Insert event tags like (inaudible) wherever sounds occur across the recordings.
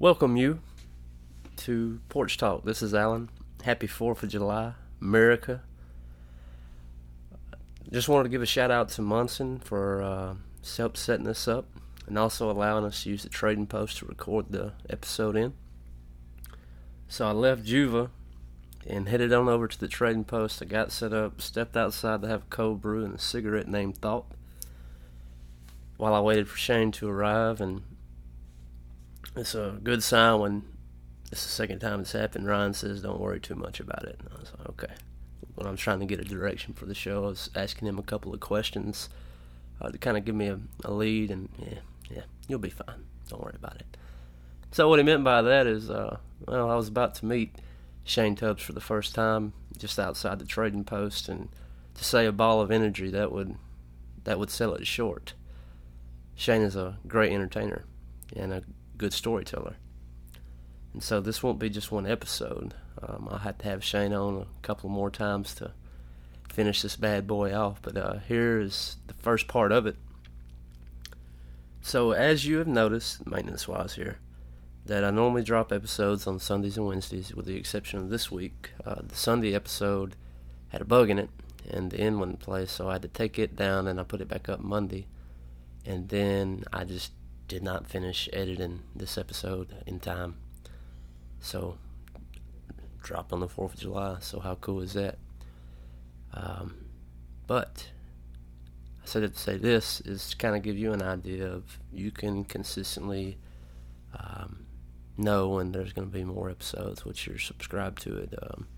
Welcome you to Porch Talk. This is Alan. Happy 4th of July, America. Just wanted to give a shout out to Munson for uh, help setting this up and also allowing us to use the trading post to record the episode in. So I left Juva and headed on over to the trading post. I got set up, stepped outside to have a cold brew and a cigarette named Thought while I waited for Shane to arrive. And it's a good sign when it's the second time it's happened. Ryan says, Don't worry too much about it. And I was like, Okay. When I'm trying to get a direction for the show, I was asking him a couple of questions uh, to kind of give me a, a lead. And yeah, yeah, you'll be fine. Don't worry about it. So, what he meant by that is, uh, well, I was about to meet Shane Tubbs for the first time just outside the trading post, and to say a ball of energy that would that would sell it short. Shane is a great entertainer and a good storyteller, and so this won't be just one episode. Um, I'll have to have Shane on a couple more times to finish this bad boy off. But uh, here is the first part of it. So, as you have noticed, maintenance wise here, that I normally drop episodes on Sundays and Wednesdays, with the exception of this week. Uh, the Sunday episode had a bug in it, and the end wouldn't play, so I had to take it down and I put it back up Monday. And then I just did not finish editing this episode in time. So, drop on the 4th of July, so how cool is that? Um, but I said it to say this is to kind of give you an idea of you can consistently um, know when there's going to be more episodes, which you're subscribed to it. Um,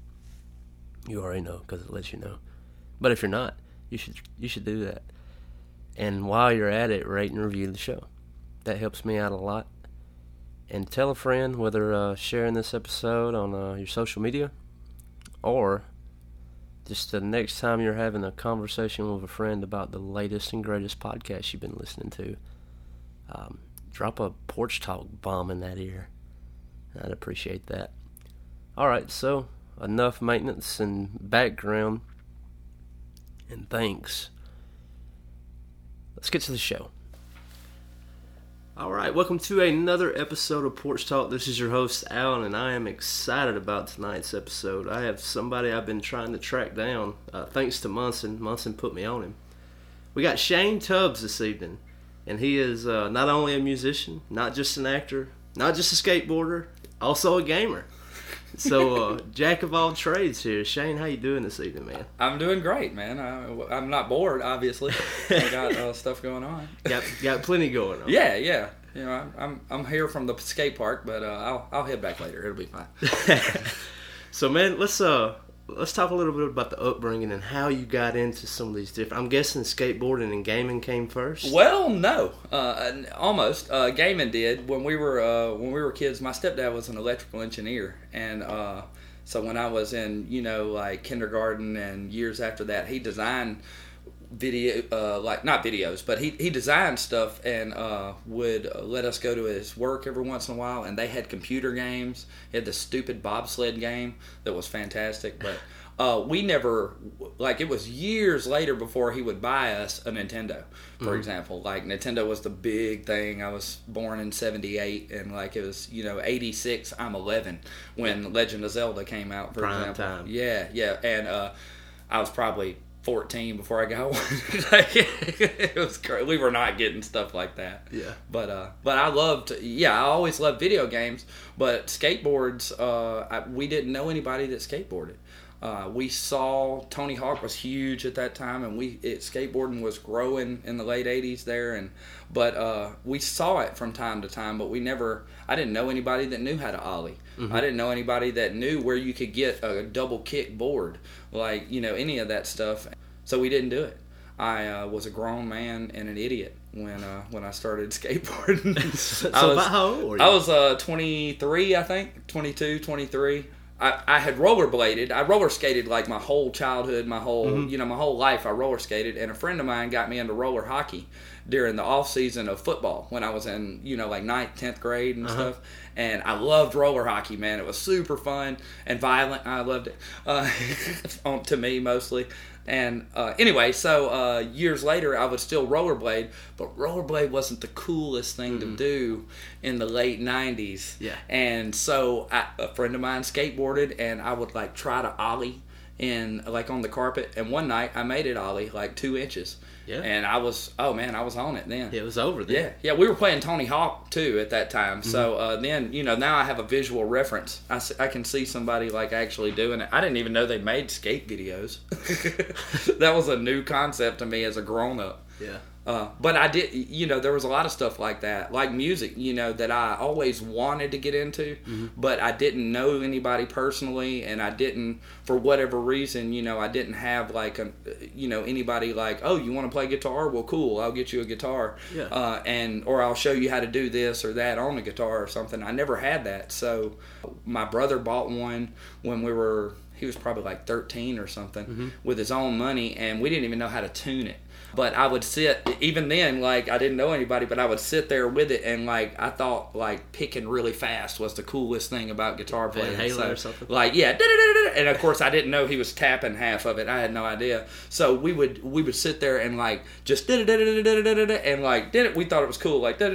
you already know because it lets you know. But if you're not, you should you should do that. And while you're at it, rate and review the show. That helps me out a lot. And tell a friend whether uh, sharing this episode on uh, your social media or just the next time you're having a conversation with a friend about the latest and greatest podcast you've been listening to. Um, drop a porch talk bomb in that ear. I'd appreciate that. All right, so enough maintenance and background and thanks. Let's get to the show. All right, welcome to another episode of Porch Talk. This is your host, Alan, and I am excited about tonight's episode. I have somebody I've been trying to track down, uh, thanks to Munson. Munson put me on him. We got Shane Tubbs this evening, and he is uh, not only a musician, not just an actor, not just a skateboarder, also a gamer. So, uh, jack of all trades here. Shane, how you doing this evening, man? I'm doing great, man. I, am not bored, obviously. I (laughs) got uh, stuff going on. Got got plenty going on. Yeah, yeah. You know, I'm I'm, I'm here from the skate park, but uh, I'll I'll head back later. It'll be fine. (laughs) so, man, let's uh let's talk a little bit about the upbringing and how you got into some of these different. I'm guessing skateboarding and gaming came first. Well, no, uh, almost. Uh, gaming did when we were uh, when we were kids. My stepdad was an electrical engineer, and uh, so when I was in you know like kindergarten and years after that, he designed video uh, like not videos but he, he designed stuff and uh, would let us go to his work every once in a while and they had computer games. He had the stupid bobsled game that was fantastic but uh, we never like it was years later before he would buy us a nintendo for mm-hmm. example. Like nintendo was the big thing. I was born in 78 and like it was you know 86 i'm 11 when legend of zelda came out for Prime example. time. yeah yeah and uh, i was probably 14 before I got (laughs) one. like, it was crazy. We were not getting stuff like that. Yeah. But uh, but I loved. Yeah, I always loved video games. But skateboards, uh, I, we didn't know anybody that skateboarded. Uh, we saw Tony Hawk was huge at that time, and we it, skateboarding was growing in the late '80s there. And but uh, we saw it from time to time, but we never. I didn't know anybody that knew how to ollie. Mm-hmm. I didn't know anybody that knew where you could get a double kick board, like you know any of that stuff. So we didn't do it. I uh, was a grown man and an idiot when uh, when I started (laughs) skateboarding. so I was, about how old were you? I was uh, 23, I think, 22, 23. I, I had rollerbladed. I roller skated like my whole childhood, my whole mm-hmm. you know my whole life. I roller skated, and a friend of mine got me into roller hockey during the off season of football when I was in you know like ninth, tenth grade and uh-huh. stuff. And I loved roller hockey, man. It was super fun and violent. I loved it. Uh, (laughs) to me mostly, And uh, anyway, so uh, years later, I would still rollerblade, but rollerblade wasn't the coolest thing to do in the late '90s. Yeah. And so I, a friend of mine skateboarded, and I would like try to ollie in like on the carpet. And one night, I made it ollie like two inches. Yeah. And I was, oh man, I was on it then. It was over then. Yeah, yeah, we were playing Tony Hawk too at that time. So Mm-hmm. uh, then, you know, now I have a visual reference. I, s- I can see somebody like actually doing it. I didn't even know they made skate videos. (laughs) (laughs) that was a new concept to me as a grown up. Yeah. Uh, but I did, you know, there was a lot of stuff like that, like music, you know, that I always wanted to get into, but I didn't know anybody personally, and I didn't, for whatever reason, you know, I didn't have like a, you know, anybody like, oh, you want to play guitar? Well, cool, I'll get you a guitar, Yeah. uh, and or I'll show you how to do this or that on a guitar or something. I never had that, so my brother bought one when we were. He was probably like 13 or something with his own money, and we didn't even know how to tune it. But I would sit even then, like I didn't know anybody, but I would sit there with it and like I thought like picking really fast was the coolest thing about guitar playing. Van so, or something. Like yeah, and of course I didn't know he was tapping half of it. I had no idea. So we would we would sit there and like just and like did it. We thought it was cool. Like just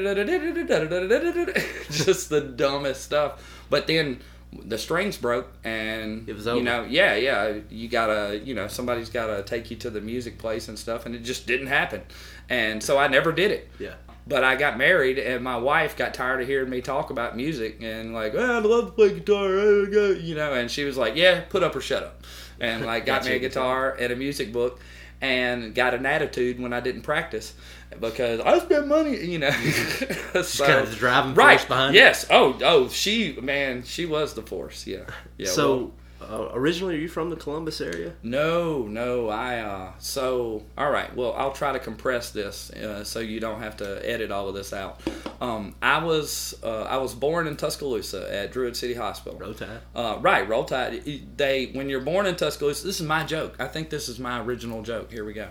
the dumbest stuff. But then the strings broke and It was you know yeah yeah you gotta you know somebody's gotta take you to the music place and stuff and it just didn't happen and so i never did it Yeah. but I got married, and my wife got tired of hearing me talk about music and like, oh, I'd love to play guitar, you know. And she was like, "Yeah, put up or shut up," and like (laughs) got Got me a a guitar. guitar and a music book, and got an attitude when I didn't practice because I spent money, you know. (laughs) (laughs) so, kind of the driving right? force behind it. yes. Oh, oh, she man, she was the force. Yeah, yeah. well, so, uh, originally, are you from the Columbus area? no, no, I uh so all right, well, I'll try to compress this uh, so you don't have to edit all of this out. Um I was uh, I was born in Tuscaloosa at Druid City Hospital. Roll Tide. Uh, right, roll tide. They when you're born in Tuscaloosa, this is my joke. I think this is my original joke. Here we go.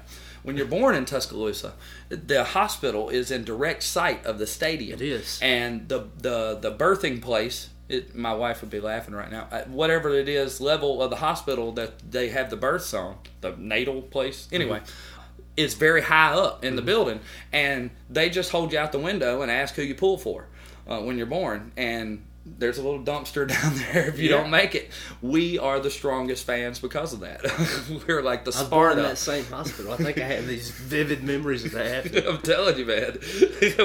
When you're born in Tuscaloosa, the hospital is in direct sight of the stadium. It is. and the the the birthing place. It, my wife would be laughing right now. Whatever it is, level of the hospital that they have the births on, the natal place. Anyway, is very high up in the building, and they just hold you out the window and ask who you pull for uh, when you're born. And there's a little dumpster (laughs) down there if you Yeah. don't make it. We are the strongest fans because of that. (laughs) We're like the I was born in Sparta. that same hospital. I think I have these vivid memories of that. (laughs) I'm telling you, man.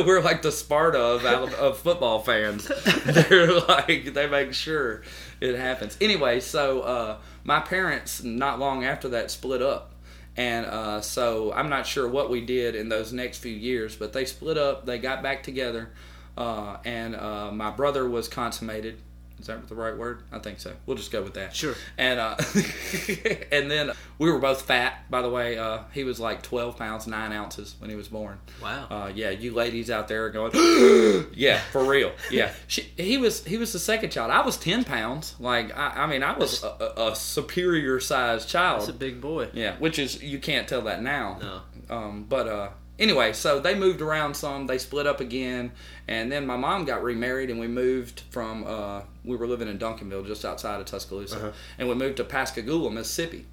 We're like the Sparta of, of football fans. They're like they make sure it happens. Anyway, so uh, my parents not long after that split up, and uh, so I'm not sure what we did in those next few years, but they split up. They got back together, uh, and uh, my brother was consummated. Is that the right word? I think so. We'll just go with that. Sure. And uh, (laughs) and then we were both fat. By the way, uh, he was like 12 pounds 9 ounces when he was born. Wow. Uh, yeah, you ladies out there are going, (gasps) yeah, for real. Yeah, (laughs) she, he was he was the second child. I was 10 pounds. Like I, I mean, I was a, a, a superior sized child. That's a big boy. yeah, which is you can't tell that now. No. Um, but uh, anyway, so they moved around some. They split up again, and then my mom got remarried, and we moved from. Uh, we were living in Duncanville, just outside of Tuscaloosa, Uh-huh. and we moved to Pascagoula, Mississippi,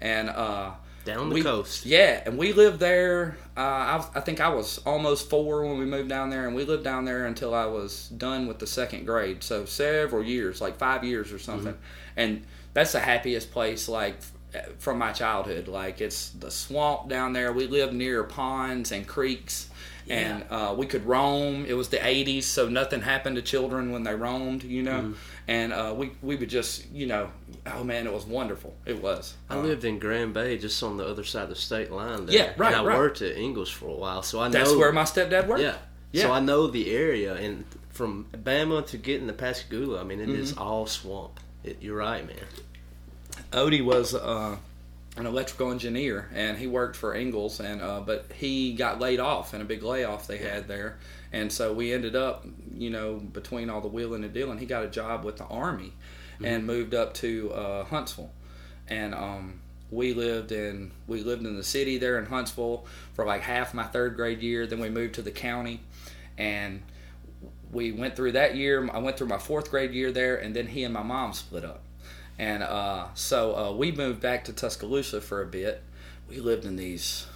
and. Uh, Down the we- coast. Yeah, and we lived there. Uh, I, I think I was almost four when we moved down there, and we lived down there until I was done with the second grade. So several years, like five years or something. And that's the happiest place, like f- from my childhood. Like it's the swamp down there. We lived near ponds and creeks. And uh, we could roam. It was the '80s, so nothing happened to children when they roamed, you know. And uh, we we would just, you know, oh man, it was wonderful. It was. I Uh, lived in Grand Bay, just on the other side of the state line. There. Yeah, right, And I right. worked at Ingalls for a while, so I That's know. where my stepdad worked. Yeah. Yeah. So I know the area, and from Bama to getting to Pascagoula, I mean, it is Mm-hmm. all swamp. It, you're right, man. Odie was uh, an electrical engineer, and he worked for Ingalls, and uh, but he got laid off in a big layoff they had there, and so we ended up, you know, between all the wheeling and dealing, he got a job with the army, and moved up to uh, Huntsville, and um, we lived in we lived in the city there in Huntsville for like half my third grade year. Then we moved to the county, and we went through that year. I went through my fourth grade year there, and then he and my mom split up. And uh, so uh, we moved back to Tuscaloosa for a bit. we lived in these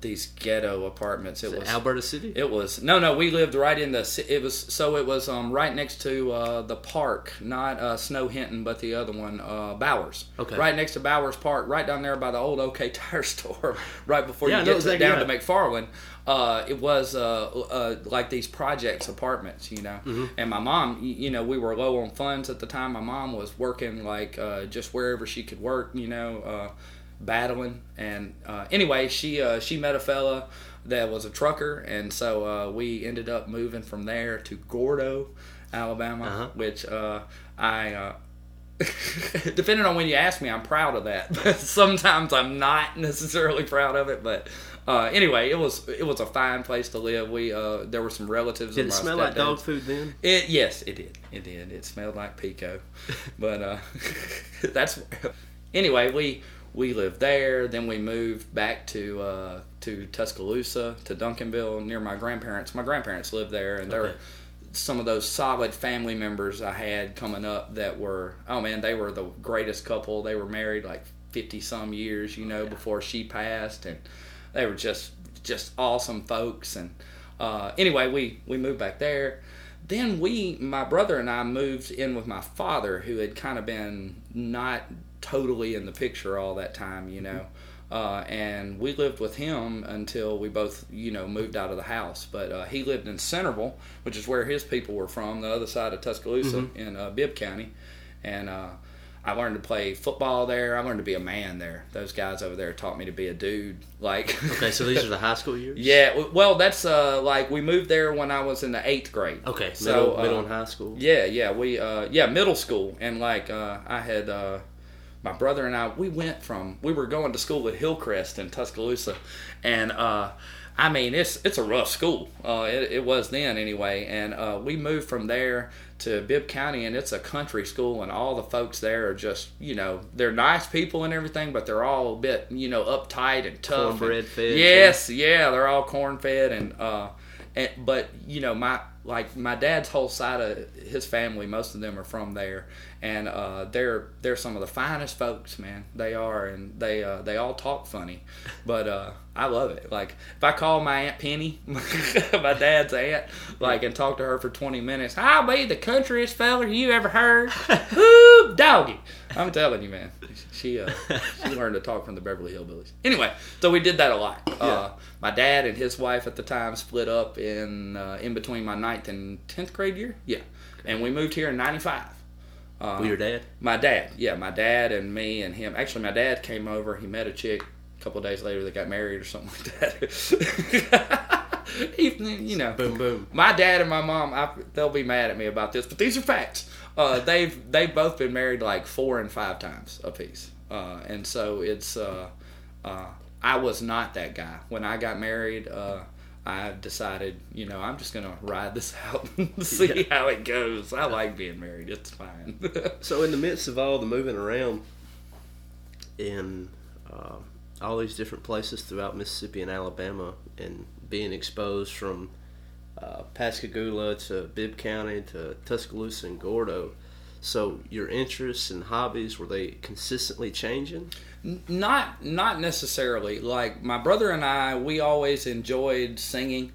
these ghetto apartments. It it was Alberta City. It was no, no. We lived right in the. It was so it was um right next to uh, the park, not uh, Snow Hinton, but the other one, uh, Bowers. Okay. Right next to Bowers Park, right down there by the old OK (laughs) Tire store, right before Yeah, you get to, down right. to McFarland. Uh, it was uh, uh, like these projects apartments, you know. Mm-hmm. And my mom, you know, we were low on funds at the time. My mom was working like uh, just wherever she could work, you know. Battling and uh, anyway she uh, she met a fella that was a trucker and so uh, we ended up moving from there to Gordo Alabama Uh-huh. which uh, I uh, (laughs) depending on when you ask me I'm proud of that but (laughs) sometimes I'm not necessarily proud of it but uh, anyway it was it was a fine place to live we uh, there were some relatives Did it smell like dog food then? It yes, it did. It did. It smelled like pico, (laughs) but uh, that's anyway. We we lived there. Then we moved back to uh, to Tuscaloosa to Duncanville near my grandparents. My grandparents lived there, and they're some of those solid family members I had coming up that were oh man, they were the greatest couple. They were married like fifty some years, you know, before she passed, and they were just just awesome folks. And uh, anyway, we we moved back there. Then we, my brother and I, moved in with my father, who had kind of been not totally in the picture all that time, you know. Uh, and we lived with him until we both, you know, moved out of the house. But uh, he lived in Centerville, which is where his people were from, the other side of Tuscaloosa in uh, Bibb County. And uh, I learned to play football there. I learned to be a man there. Those guys over there taught me to be a dude. Like, (laughs) Okay, so these are the high school years. yeah. Well, that's uh, like we moved there when I was in the eighth grade. Okay, So, middle, uh, middle and high school. Yeah, yeah, we uh yeah, middle school and like uh I had uh my brother and I we went from we were going to school at Hillcrest in Tuscaloosa and uh I mean it's it's a rough school. Uh it, it was then anyway and uh we moved from there to Bibb County and it's a country school and all the folks there are just, you know, they're nice people and everything but they're all a bit, you know, uptight and tough. Cornbread and, fed, Yes, yeah, they're all corn fed and uh and, but you know my like my dad's whole side of his family most of them are from there and uh, they're they're some of the finest folks man. They are and they uh, they all talk funny. But uh, I love it. Like if I call my aunt Penny (laughs) my dad's aunt like and talk to her for 20 minutes I'll be the countryest feller you ever heard. (laughs) Whoop doggy. I'm telling you man. She uh, she (laughs) learned to talk from the Beverly Hillbillies. Anyway so we did that a lot. Uh, my dad and his wife at the time split up in uh, in between my ninth and tenth grade year. Yeah, and we moved here in '95. Uh, your dad? my dad, yeah, my dad and me and him. Actually, my dad came over. He met a chick. A couple of days later, they got married or something like that. (laughs) he, you know, Boom, boom. my dad and my mom, I, they'll be mad at me about this, but these are facts. Uh, (laughs) they've they've both been married like four and five times apiece, uh, and so it's. Uh, uh, I was not that guy when I got married. I decided, you know, I'm just gonna ride this out (laughs) and (laughs) see Yeah. how it goes. I like being married; it's fine. (laughs) So in the midst of all the moving around in uh, all these different places throughout Mississippi and Alabama, and being exposed from uh, Pascagoula to Bibb County to Tuscaloosa and Gordo, so your interests and hobbies were they consistently changing? Not not necessarily. Like my brother and i we always enjoyed singing.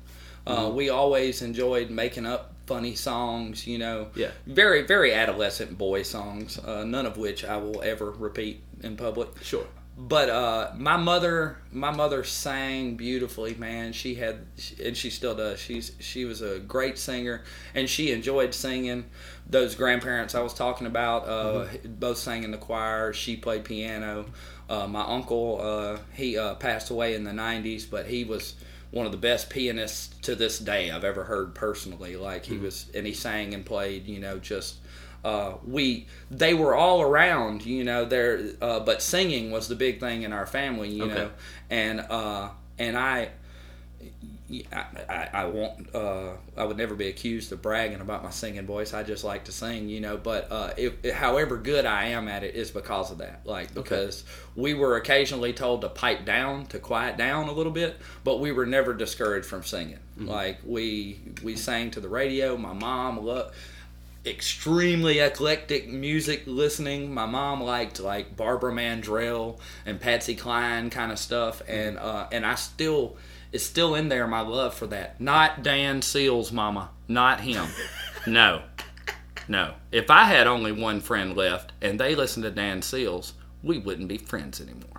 Uh, we always enjoyed making up funny songs you know. Yeah. very very adolescent boy songs uh, none of which i will ever repeat in public. Sure. but uh, my mother my mother sang beautifully man. She had and she still does. She's she was a great singer and she enjoyed singing those grandparents i was talking about uh, both sang in the choir she played piano uh, my uncle uh, he uh, passed away in the 90s but he was one of the best pianists to this day i've ever heard personally like he was and he sang and played you know just uh, we they were all around, you know. There, uh, but singing was the big thing in our family, you Okay. know. And uh, and I, I, I, I won't. Uh, I would never be accused of bragging about my singing voice. I just like to sing, you know. But uh, if, however good I am at it is because of that. Like because we were occasionally told to pipe down, to quiet down a little bit, but we were never discouraged from singing. Like we we sang to the radio. My mom loved extremely eclectic music listening. My mom liked like Barbara Mandrell and Patsy Cline kind of stuff, and uh, and I still it's still in there my love for that. Not Dan Seals, Mama, not him. no, no. If I had only one friend left and they listened to Dan Seals, we wouldn't be friends anymore.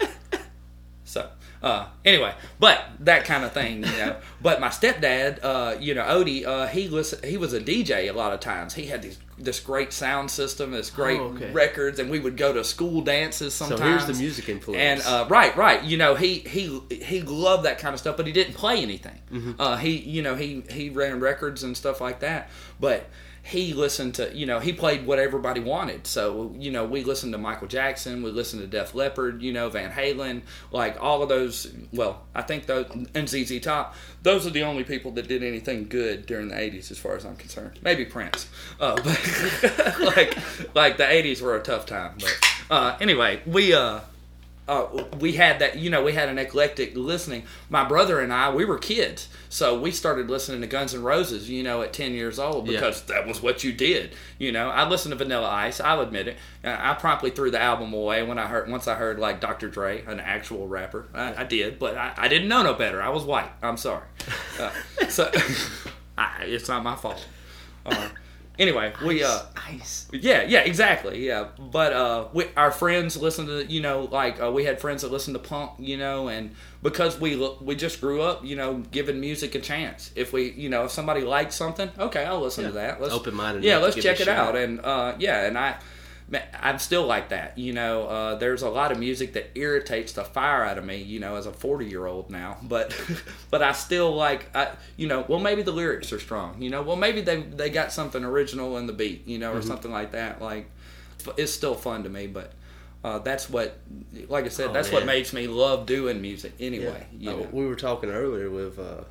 (laughs) so uh, anyway, but that kind of thing, you know. but my stepdad, uh, you know, Odie, uh, he listen, he was a DJ a lot of times. He had these this great sound system, this great Oh, okay. records, and we would go to school dances sometimes. So here's the music influence. And uh, right, right, you know, he he he loved that kind of stuff, but he didn't play anything. Mm-hmm. Uh, he you know he he ran records and stuff like that, but he listened to you know he played what everybody wanted. So you know we listened to Michael Jackson, we listened to Def Leppard, you know Van Halen, like all of those. Well, I think those and ZZ Top. Those are the only people that did anything good during the '80s, as far as I'm concerned. Maybe Prince, uh, (laughs) but like like the '80s were a tough time. But uh, anyway, we uh uh, we had that, you know, we had an eclectic listening. My brother and I, we were kids, so we started listening to Guns N' Roses, you know, at ten years old Yeah. because that was what you did. You know, I listened to Vanilla Ice. I'll admit it. I promptly threw the album away when I heard once I heard like Dr. Dre, an actual rapper. I, I did, but I, I didn't know no better. I was white. I'm sorry. Uh, so (laughs) I, it's not my fault. Uh, anyway, we uh. Ice. Yeah, yeah, exactly. Yeah, but uh, we, our friends listen to you know like uh, we had friends that listened to punk, you know, and because we we just grew up, you know, giving music a chance. If we, you know, if somebody likes something, okay, I'll listen to that. Let's Open-minded Yeah, let's give it check it out. And uh, yeah, and I. man, I'm still like that, you know. Uh, there's a lot of music that irritates the fire out of me, you know, as a 40 year old now. But, (laughs) but I still like, I, you know, well maybe the lyrics are strong, you know. Well maybe they they got something original in the beat, you know, or Mm-hmm. something like that. Like, it's still fun to me, but uh, that's what, like I said, Oh, that's what makes me love doing music anyway. Yeah. You Uh, know? we were talking earlier with uh,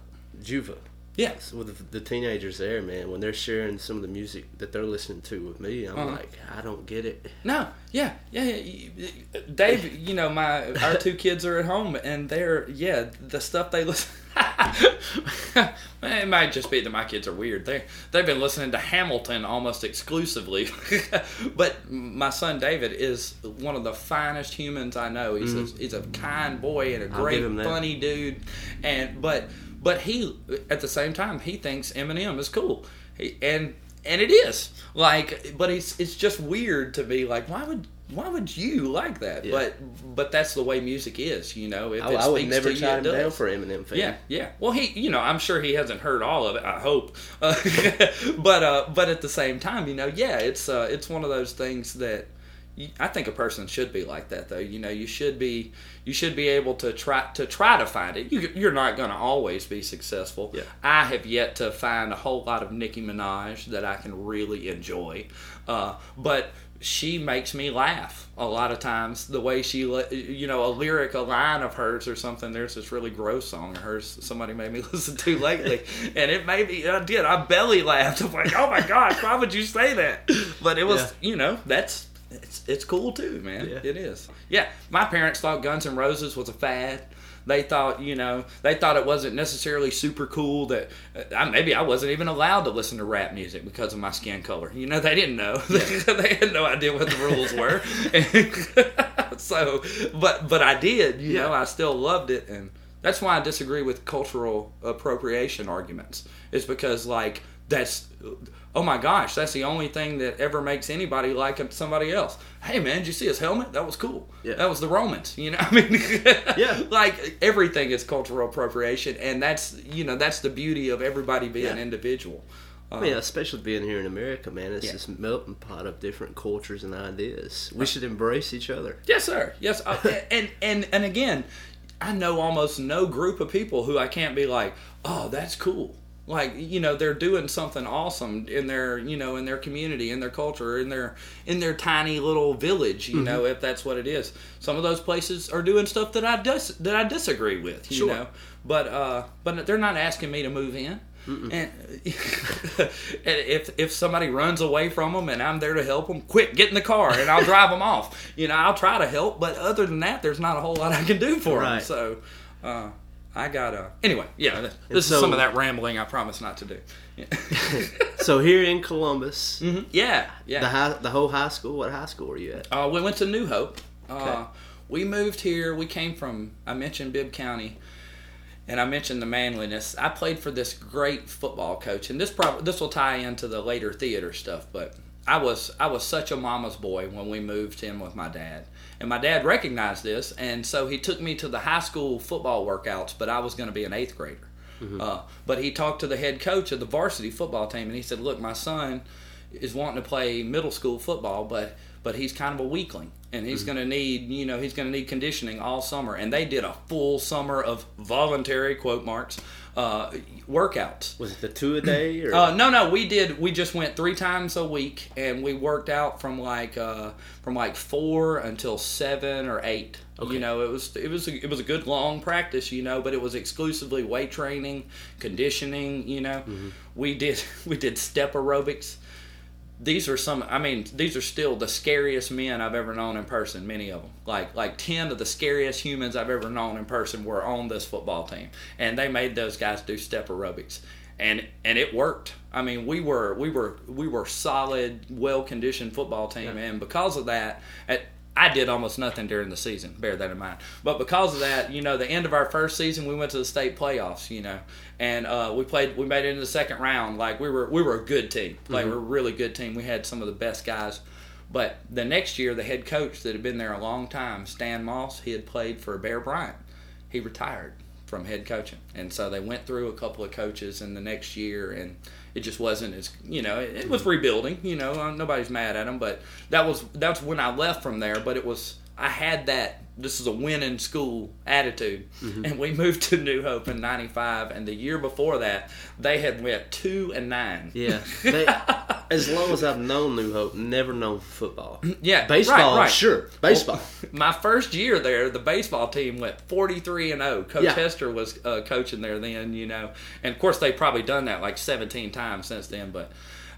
Yeah, with the, teenagers there, man, when they're sharing some of the music that they're listening to with me, I'm Uh-huh. like, I don't get it. No, yeah, yeah, yeah. Dave, you know, my our two kids are at home, and they're yeah, the stuff they listen. (laughs) it might just be that my kids are weird. They they've been listening to Hamilton almost exclusively, (laughs) but my son David is one of the finest humans I know. He's a, he's a kind boy and a Mm-hmm. Great give him that. funny dude, and but but he at the same time he thinks Eminem is cool, he, and and it is like, but it's it's just weird to be like, why would why would you like that? Yeah. But but that's the way music is, you know. If I, I would never you, chime down for Eminem fan. Yeah, yeah. Well, he, you know, I'm sure he hasn't heard all of it. I hope, uh, (laughs) but uh, but at the same time, you know, yeah, it's uh, it's one of those things that I think a person should be like that, though. You know, you should be you should be able to try to try to find it. You, you're not going to always be successful. Yeah. I have yet to find a whole lot of Nicki Minaj that I can really enjoy, uh, but she makes me laugh a lot of times. The way she, you know, a lyric, a line of hers or something. There's this really gross song of hers somebody made me (laughs) listen to lately, and it made me. I did. I belly laughed. (laughs) I'm like, oh my gosh, why would you say that? But it was, you know, that's it's it's cool too, man. Yeah. It is. Yeah, my parents thought Guns N' Roses was a fad. They thought, you know, they thought it wasn't necessarily super cool that uh, I, maybe I wasn't even allowed to listen to rap music because of my skin color. You know, they didn't know. (laughs) they had no idea what the rules were. (laughs) so, but but I did. You know, I still loved it, and that's why I disagree with cultural appropriation arguments. Is because like that's oh my gosh, that's the only thing that ever makes anybody like somebody else. Hey man, did you see his helmet? That was cool. Yeah. That was the Romans. You know, I mean, (laughs) Yeah. (laughs) like everything is cultural appropriation, and that's you know that's the beauty of everybody being Yeah. individual. I mean, especially being here in America, man, it's Yeah. this melting pot of different cultures and ideas. We should embrace each other. Yes, sir. Yes, uh, (laughs) and and and again, I know almost no group of people who I can't be like, oh, that's cool. Like you know, they're doing something awesome in their you know in their community, in their culture, in their in their tiny little village. You know, if that's what it is. Some of those places are doing stuff that I dis- that I disagree with. You Sure. know, but uh, but they're not asking me to move in. (laughs) And if if somebody runs away from them and I'm there to help them, quick, get in the car and I'll drive them off. You know, I'll try to help, but other than that, there's not a whole lot I can do for them. So, uh, I got a. Anyway, yeah, this, this so- is some of that rambling I promise not to do. Yeah, (laughs) So here in Columbus, Mhm. yeah. yeah. the high, the whole high school. What high school were you at? Uh, we went to New Hope. Uh, Okay. We moved here. We came from, I mentioned Bibb County, and I mentioned the manliness. I played for this great football coach, and this probably this will tie into the later theater stuff. But I was I was such a mama's boy when we moved in with my dad, and my dad recognized this, and so he took me to the high school football workouts. But I was going to be an eighth grader. Uh, but he talked to the head coach of the varsity football team, and he said, "Look, my son is wanting to play middle school football, but but he's kind of a weakling, and he's going to need you know he's going to need conditioning all summer." And they did a full summer of voluntary quote marks uh, workouts. Was it the two a day or? Uh, no, no, we did. We just went three times a week, and we worked out from like uh, from like four until seven or eight. Okay. You know, it was it was a, it was a good long practice. You know, but it was exclusively weight training, conditioning. You know, we did (laughs) we did step aerobics. These are some. I mean, these are still the scariest men I've ever known in person. Many of them, like like ten of the scariest humans I've ever known in person, were on this football team, and they made those guys do step aerobics, and and it worked. I mean, we were we were we were solid, well conditioned football team, and because of that, at, I did almost nothing during the season. Bear that in mind. But because of that, you know, the end of our first season, we went to the state playoffs. You know, and uh, we played. We made it into the second round. Like we were, we were a good team. Like we we're a really good team. We had some of the best guys. But the next year, the head coach that had been there a long time, Stan Moss, he had played for Bear Bryant. He retired from head coaching, and so they went through a couple of coaches in the next year, and it just wasn't as you know it, it was rebuilding. You know, uh, nobody's mad at him, but that was that's when I left from there. But it was I had that this is a win in school attitude, and we moved to New Hope in '95, and the year before that they had went two and nine. Yeah. They, (laughs) as long as I've known New Hope, never known football. Yeah, Baseball, right, right. sure. Baseball. (laughs) My first year there, the baseball team went 43 and 0. Coach Yeah. Hester was uh, coaching there then, you know. And of course, they've probably done that like 17 times since then, but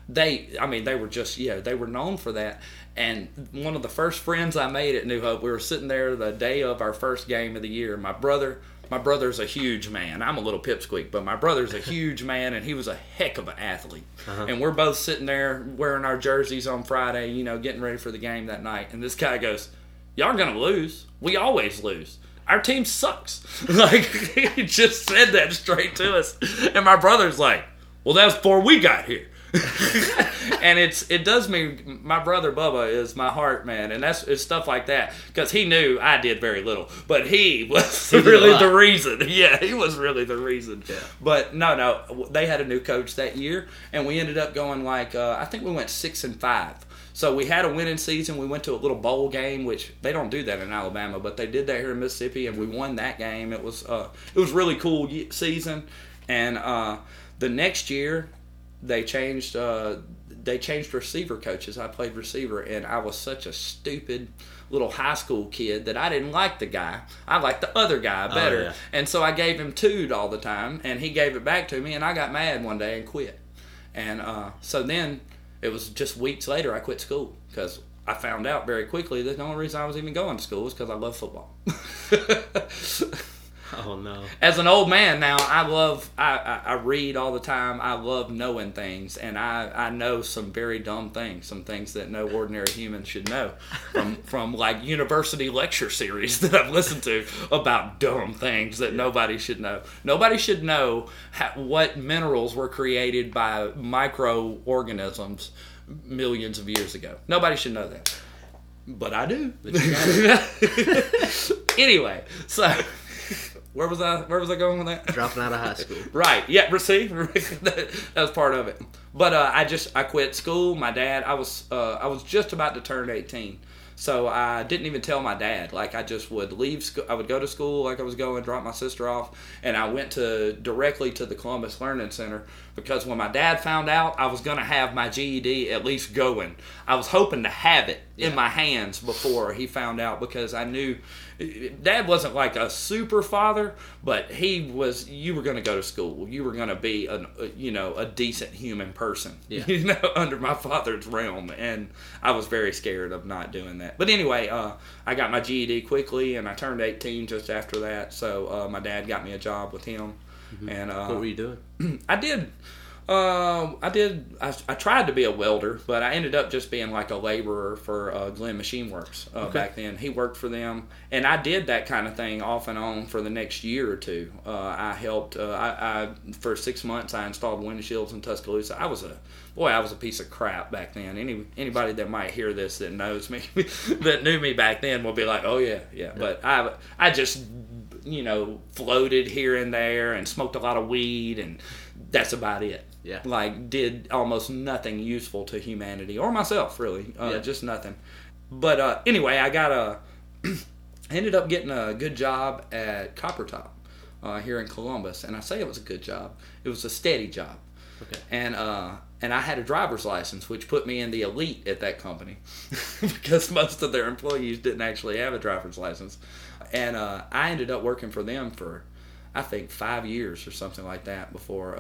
they, I mean, they were just, yeah, they were known for that. And one of the first friends I made at New Hope, we were sitting there the day of our first game of the year. My brother, my brother's a huge man. I'm a little pipsqueak, but my brother's a huge man, and he was a heck of an athlete. Uh-huh. And we're both sitting there wearing our jerseys on Friday, you know, getting ready for the game that night. And this guy goes, "Y'all gonna lose. We always lose. Our team sucks." (laughs) like (laughs) he just said that straight to us, and my brother's like, "Well, that's before we got here." (laughs) and it's it does me. My brother Bubba is my heart man, and that's it's stuff like that because he knew I did very little, but he (laughs) was a really the reason. (laughs) Yeah, he was really the reason. Yeah. But no, no, they had a new coach that year, and we ended up going like uh, I think we went six and five. So we had a winning season. We went to a little bowl game, which they don't do that in Alabama, but they did that here in Mississippi, and we won that game. It was uh, it was really cool season, and uh, the next year they changed uh, they changed receiver coaches. I played receiver, and I was such a stupid little high school kid that I didn't like the guy. I liked the other guy better, yeah. and so I gave him tood all the time, and he gave it back to me, and I got mad one day and quit. And uh, so then it was just weeks later I quit school because I found out very quickly that the only reason I was even going to school was because I love football. (laughs) (laughs) Oh no. As an old man now, I love I, I, I read all the time. I love knowing things, and I, I know some very dumb things, some things that no ordinary human should know, from (laughs) from like university lecture series that I've listened to about dumb things that nobody should know. Nobody should know how, what minerals were created by microorganisms millions of years ago. Nobody should know that, but I do. (laughs) anyway, so where was I? Where was I going with that? (laughs) Dropping out of high school. (laughs) Right. Yeah. See, (laughs) that was part of it. But uh, I just I quit school. My dad. I was uh, I was just about to turn eighteen, so I didn't even tell my dad. Like I just would leave. School, I would go to school like I was going, drop my sister off, and I went to directly to the Columbus Learning Center because when my dad found out I was gonna have my GED at least going, I was hoping to have it in my hands before he found out because I knew dad wasn't like a super father, but he was. You were going to go to school. You were going to be a you know a decent human person. (laughs) Yeah. You know, under my father's realm, and I was very scared of not doing that. But anyway, uh, I got my GED quickly, and I turned 18 just after that. So uh, my dad got me a job with him, and uh, What were you doing? (clears throat) I did. Um, I did. I, I tried to be a welder, but I ended up just being like a laborer for uh, Glenn Machine Works uh, Okay. back then. He worked for them, and I did that kind of thing off and on for the next year or two. Uh, I helped. Uh, I, I for six months I installed windshields in Tuscaloosa. I was a boy. I was a piece of crap back then. Any anybody that might hear this that knows me, (laughs) that knew me back then, will be like, "Oh yeah, yeah." But I I just you know floated here and there and smoked a lot of weed and that's about it Yeah. like did almost nothing useful to humanity or myself really uh, Yeah. just nothing but uh, anyway i got a (clears throat) ended up getting a good job at copper top uh, here in columbus and i say it was a good job it was a steady job Okay. and uh, and I had a driver's license, which put me in the elite at that company, (laughs) because most of their employees didn't actually have a driver's license, and uh, I ended up working for them for, I think five years or something like that before.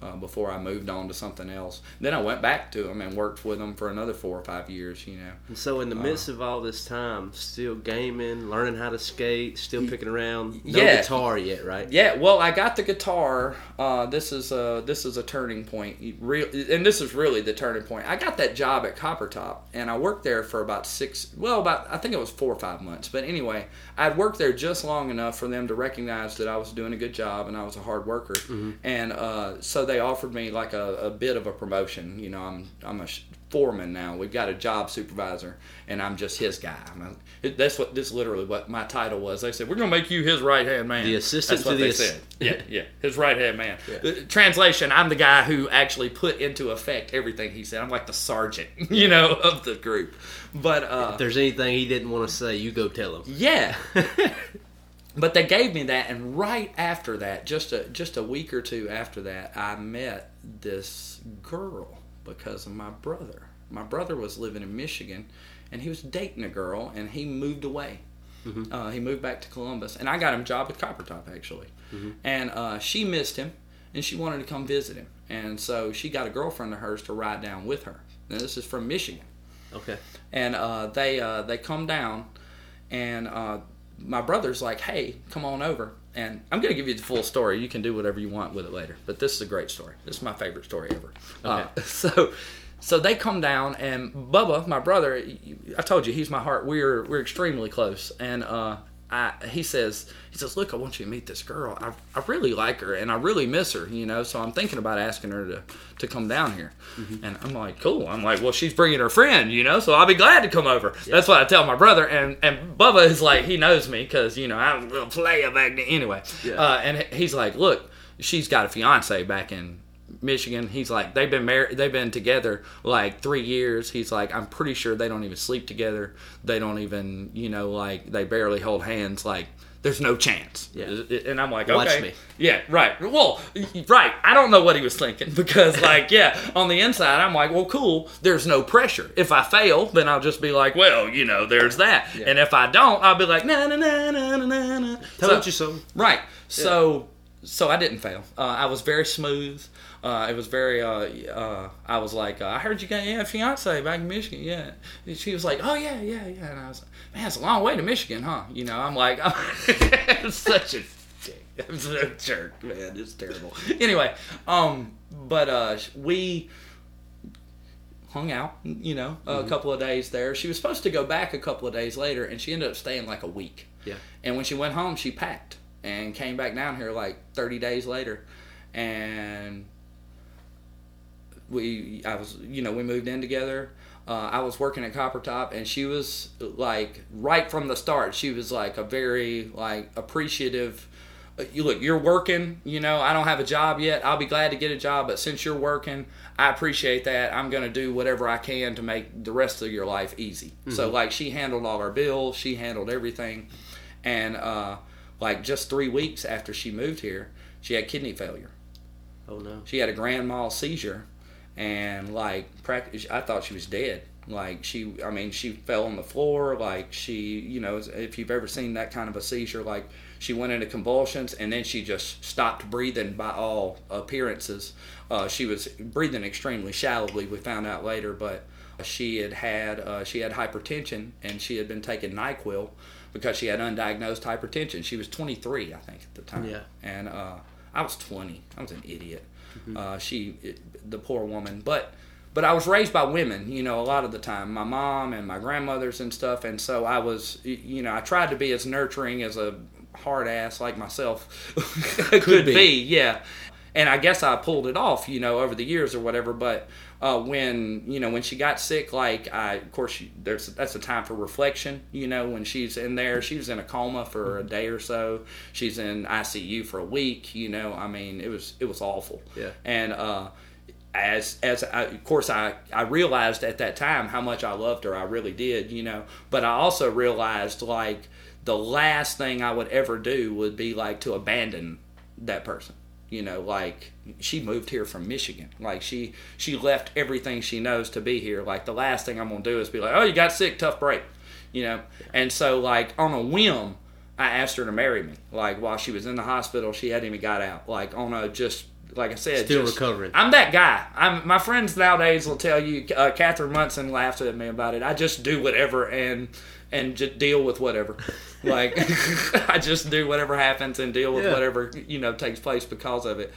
Uh, uh, before I moved on to something else, then I went back to them and worked with them for another four or five years. You know, And so, in the midst of all this time, still gaming, learning how to skate, still picking around, no Yeah. guitar yet, right? Yeah, well, I got the guitar. Uh, this is a this is a turning point. Real, and this is really the turning point. I got that job at Copper Top, and I worked there for about six. Well, about I think it was four or five months. But anyway, I'd worked there just long enough for them to recognize that I was doing a good job and I was a hard worker. And uh, so they offered me like a, a bit of a promotion. You know, I'm I'm a foreman now. We've got a job supervisor, and I'm just his guy. It, that's what this literally what my title was. They said we're gonna make you his right hand man. The assistant That's what to they ass- said. Yeah, yeah, his right hand man. The translation: I'm the guy who actually put into effect everything he said. I'm like the sergeant, (laughs) you know, of the group. But uh, If there's anything he didn't want to say, you go tell him. yeah. (laughs) but they gave me that, and right after that, just a just a week or two after that, I met this girl because of my brother. My brother was living in Michigan, and he was dating a girl, and he moved away. Uh, he moved back to Columbus, and I got him a job at Copper Top actually. And uh, she missed him, and she wanted to come visit him, and so she got a girlfriend of hers to ride down with her. Now this is from Michigan Okay. and uh, they uh, they come down, and uh, my brother's like, "Hey, come on over." And I'm gonna give you the full story. You can do whatever you want with it later, but this is a great story. This is my favorite story ever. Uh, (laughs) so, so they come down, and Bubba, my brother, I told you he's my heart. We're we're extremely close, and uh, I, he says he says, "Look, I want you to meet this girl. I, I really like her, and I really miss her. You know, so I'm thinking about asking her to to come down here." And I'm like, "Cool." I'm like, "Well, she's bringing her friend, you know, so I'll be glad to come over." That's what I tell my brother, and and Bubba is like, he knows me because you know I'm a little player back then. Anyway, Yeah. uh, and he's like, "Look, she's got a fiance back in." Michigan. He's like they've been married. They've been together like three years. He's like I'm pretty sure they don't even sleep together. They don't even you know like they barely hold hands. Like there's no chance. Yeah. And I'm like Watch okay. me. Yeah. Right. Well. Right. I don't know what he was thinking (laughs) because like yeah on the inside I'm like well cool. There's no pressure. If I fail then I'll just be like well you know there's that. And if I don't I'll be like na na na na na na. Told So- you so. Right. So so I didn't fail. Uh, I was very smooth. Uh, it was very. Uh, uh, I was like, uh, I heard you got yeah, a fiance back in Michigan. Yeah. And she was like, Oh yeah, yeah, yeah. And I was, like, man, it's a long way to Michigan, huh? You know, I'm like, (laughs) I'm such a dick. I'm such a jerk, man. It's terrible. Anyway, um, but uh, we hung out, you know, a couple of days there. She was supposed to go back a couple of days later, and she ended up staying like a week. Yeah. And when she went home, she packed and came back down here like 30 days later. And we, I was, you know, we moved in together. Uh, I was working at Copper Top, and she was like, right from the start, she was like a very like appreciative. uh, You look, you're working. You know, I don't have a job yet. I'll be glad to get a job, but since you're working, I appreciate that. I'm gonna do whatever I can to make the rest of your life easy. So like, she handled all our bills. She handled everything, and uh, like just three weeks after she moved here, she had kidney failure. Oh no. She had a grand mal seizure, and like practice. I thought she was dead. Like she, I mean, she fell on the floor. Like she, you know, if you've ever seen that kind of a seizure, like she went into convulsions and then she just stopped breathing by all appearances. Uh, she was breathing extremely shallowly. We found out later, but she had had uh, she had hypertension and she had been taking Nyquil because she had undiagnosed hypertension. She was 23, I think, at the time. Yeah. And uh, I was 20. I was an idiot. Uh, she, it, the poor woman, but but I was raised by women, you know, a lot of the time, my mom and my grandmothers and stuff, and so I was, you know, I tried to be as nurturing as a hard ass like myself (laughs) could, be. be. yeah. And I guess I pulled it off, you know, over the years or whatever. But uh, when you know when she got sick, like I, of course, she, there's that's a time for reflection. You know, when she's in there, she was in a coma for a day or so. She's in ICU for a week. You know, I mean, it was it was awful. Yeah. And uh, as as I, of course I I realized at that time how much I loved her. I really did. You know, but I also realized like the last thing I would ever do would be like to abandon that person. You know, like she moved here from Michigan. Like she she left everything she knows to be here. Like the last thing I'm gonna do is be like, oh, you got sick, tough break. You know, and so like on a whim, I asked her to marry me. Like while she was in the hospital, she hadn't even got out. Like on a just like I said, Still just- recovering. I'm that guy. I'm my friends nowadays will tell you. Uh, Catherine Munson laughs at me about it. I just do whatever and and just deal with whatever. Like (laughs) I just do whatever happens and deal with Yeah. whatever you know takes place because of it.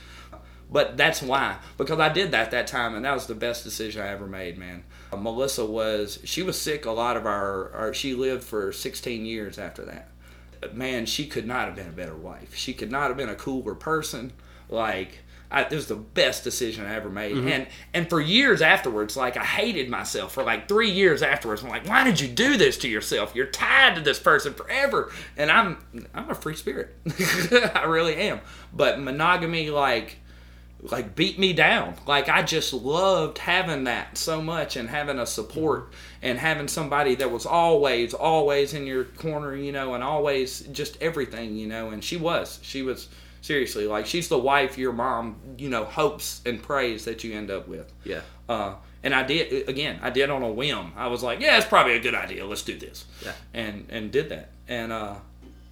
But that's why because I did that that time and that was the best decision I ever made, man. Uh, Melissa was she was sick a lot of our, our she lived for 16 years after that man, she could not have been a better wife. She could not have been a cooler person. Like, I, it was the best decision I ever made. And and for years afterwards, like I hated myself for like three years afterwards. I'm like, why did you do this to yourself? You're tied to this person forever. And I'm I'm a free spirit. (laughs) I really am. But monogamy, like like beat me down. Like I just loved having that so much and having a support and having somebody that was always always in your corner, you know, and always just everything, you know, and she was. She was seriously like she's the wife your mom, you know, hopes and prays that you end up with. Yeah. Uh and I did again. I did on a whim. I was like, "Yeah, it's probably a good idea. Let's do this." Yeah. And and did that. And uh,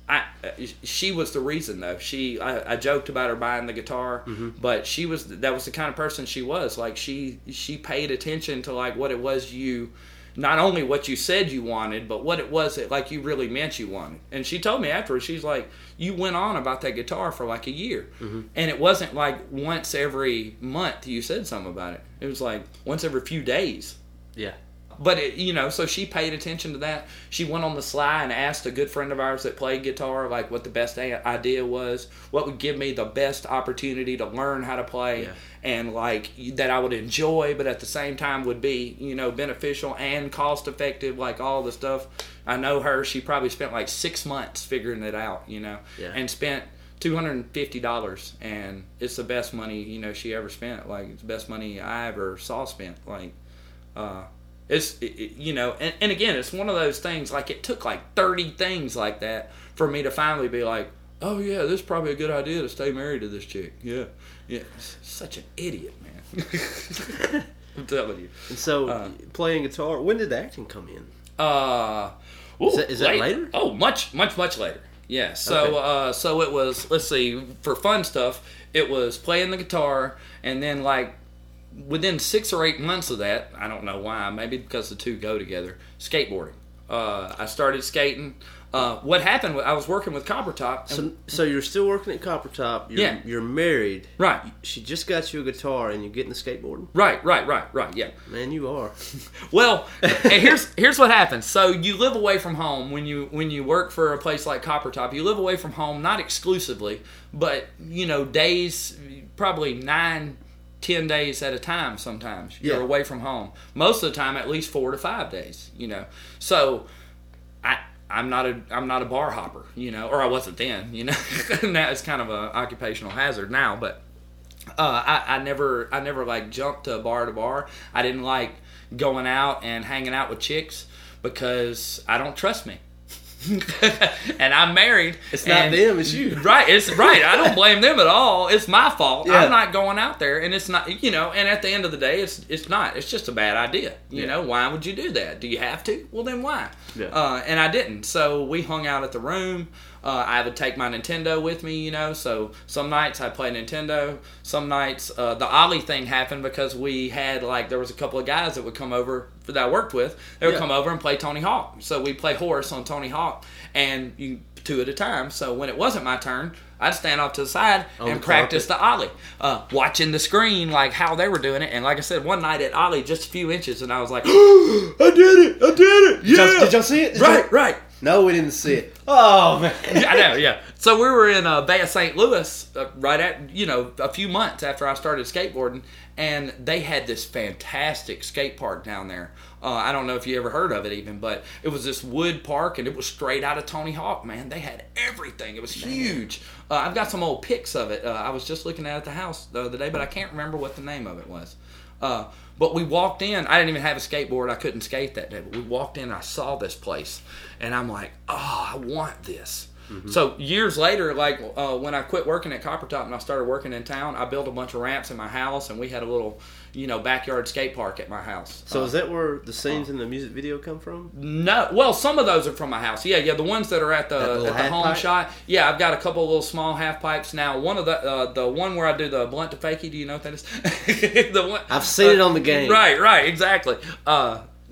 I uh, she was the reason though. She I, I joked about her buying the guitar, mm-hmm. but she was that was the kind of person she was. Like she she paid attention to like what it was you not only what you said you wanted, but what it was that like you really meant you wanted. And she told me afterwards, she's like, you went on about that guitar for like a year, mm-hmm. and it wasn't like once every month you said something about it. It was like once every few days Yeah. But it, you know, so she paid attention to that. She went on the sly and asked a good friend of ours that played guitar, like what the best a- idea was, what would give me the best opportunity to learn how to play, Yeah. and like that I would enjoy, but at the same time would be you know beneficial and cost effective, like all the stuff. I know her; she probably spent like six months figuring it out, you know, Yeah. and spent. Two hundred and fifty dollars, and it's the best money you know she ever spent. Like it's the best money I ever saw spent. Like, uh, it's it, you know and, and again it's one of those things like it took like 30 things like that for me to finally be like oh yeah this is probably a good idea to stay married to this chick yeah yeah such an idiot man i'm telling you And so Uh, playing guitar. When did the acting come in? uh ooh, Is that- is that later? oh much much much later yeah so Okay. uh so it was let's see for fun stuff it was playing the guitar and then like within six or eight months of that, I don't know why, maybe because the two go together, skateboarding. Uh, I started skating. Uh, what happened? I was working with Copper Top. So, so you're still working at Copper Top. You're, Yeah. You're married. right, She just got you a guitar, and you're getting the skateboarding. right, right, right, right. Yeah. Man, you are. (laughs) Well, here's here's what happens. So you live away from home when you when you work for a place like Copper Top. You live away from home, not exclusively, but you know days, probably nine, ten days at a time. Sometimes you're Yeah. away from home. Most of the time, at least four to five days. You know, so I. I'm not a I'm not a bar hopper, you know, or I wasn't then, you know. (laughs) now it's kind of an occupational hazard now, but uh, I, I never I never like jumped to a bar to bar. I didn't like going out and hanging out with chicks because I don't trust me. (laughs) and I'm married. It's not them, it's you. Right, it's right. I don't blame them at all. It's my fault. Yeah. I'm not going out there, and it's not, you know. And at the end of the day, it's it's not. It's just a bad idea. You Yeah. know, why would you do that? Do you have to? Well, then why? Yeah. Uh, and I didn't. So we hung out at the room. Uh, I would take my Nintendo with me, you know. So some nights I play Nintendo. Some nights uh, the Ollie thing happened because we had like there was a couple of guys that would come over that I worked with. They would Yeah. come over and play Tony Hawk. So we play horse on Tony Hawk, and you two at a time. So when it wasn't my turn, I'd stand off to the side On and the practice the Ollie, uh, watching the screen like how they were doing it. And like I said, one night at Ollie, just a few inches, and I was like, (gasps) (gasps) I did it, I did it, Did y'all- yeah. did y'all see it? Did right, y'all- right. No, we didn't see it. (laughs) Oh man. Yeah, I know, yeah. So we were in uh, Bay of St. Louis uh, right at, you know, a few months after I started skateboarding, and they had this fantastic skate park down there. Uh, I don't know if you ever heard of it even, but it was this wood park, and it was straight out of Tony Hawk, man. They had everything. It was huge. Uh, I've got some old pics of it. Uh, I was just looking at it at the house the other day, but I can't remember what the name of it was. Uh, but we walked in. I didn't even have a skateboard. I couldn't skate that day. But we walked in. and I saw this place, and I'm like, oh, I want this. So years later, like uh, when I quit working at Copper Top and I started working in town, I built a bunch of ramps in my house, and we had a little, you know, backyard skate park at my house. So Uh, is that where the scenes in the music video come from? no, well, some of those are from my house. Yeah, yeah, the ones that are at the at the home pipe? shot. Yeah, I've got a couple of little small half pipes now. One of the uh, the one where I do the blunt to fakie. Do you know what that is? (laughs) the one I've seen it on the game. Right, right, exactly.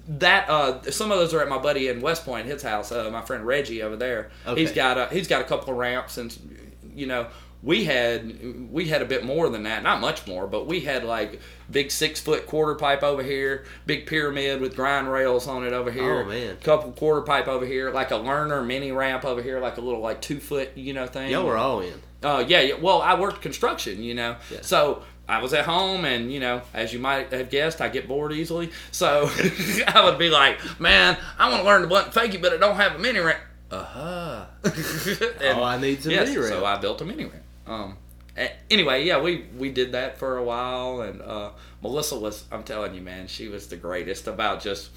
That uh, some of those are at my buddy in West Point, his house. Uh, my friend Reggie over there. Okay. He's got a he's got a couple of ramps, and you know we had we had a bit more than that, not much more, but we had like big six foot quarter pipe over here, big pyramid with grind rails on it over here. Oh, man. couple quarter pipe over here, like a learner mini ramp over here, like a little like two foot you know thing. Y'all were all in. Uh, yeah, yeah. Well, I worked construction, you know. Yeah. So I was at home, and you know, as you might have guessed, I get bored easily. So (laughs) I would be like, "Man, I want to learn the blunt fakie, but I don't have a mini ramp." Uh huh. (laughs) oh, I need some yes, mini ramp. so I built a mini ramp. Um. Anyway, yeah, we we did that for a while, and uh, Melissa was. I'm telling you, man, she was the greatest about just.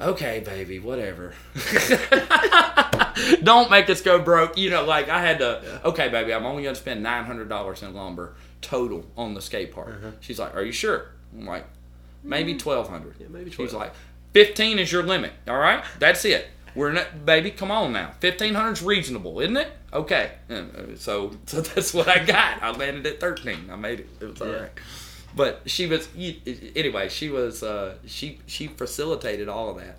Okay, baby, whatever. (laughs) Don't make us go broke. You know, like I had to. Okay, baby, I'm only going to spend nine hundred dollars in lumber total on the skate park. Uh-huh. She's like, "Are you sure?" I'm like, "Maybe twelve hundred. Yeah, maybe She's like, 15 is your limit. All right, that's it. We're not, baby. Come on now. 1500 is reasonable, isn't it? Okay. And, uh, so, (laughs) so that's what I got. I landed at 13. I made it. It was all Yeah. right. But she was anyway. She was uh, she she facilitated all of that.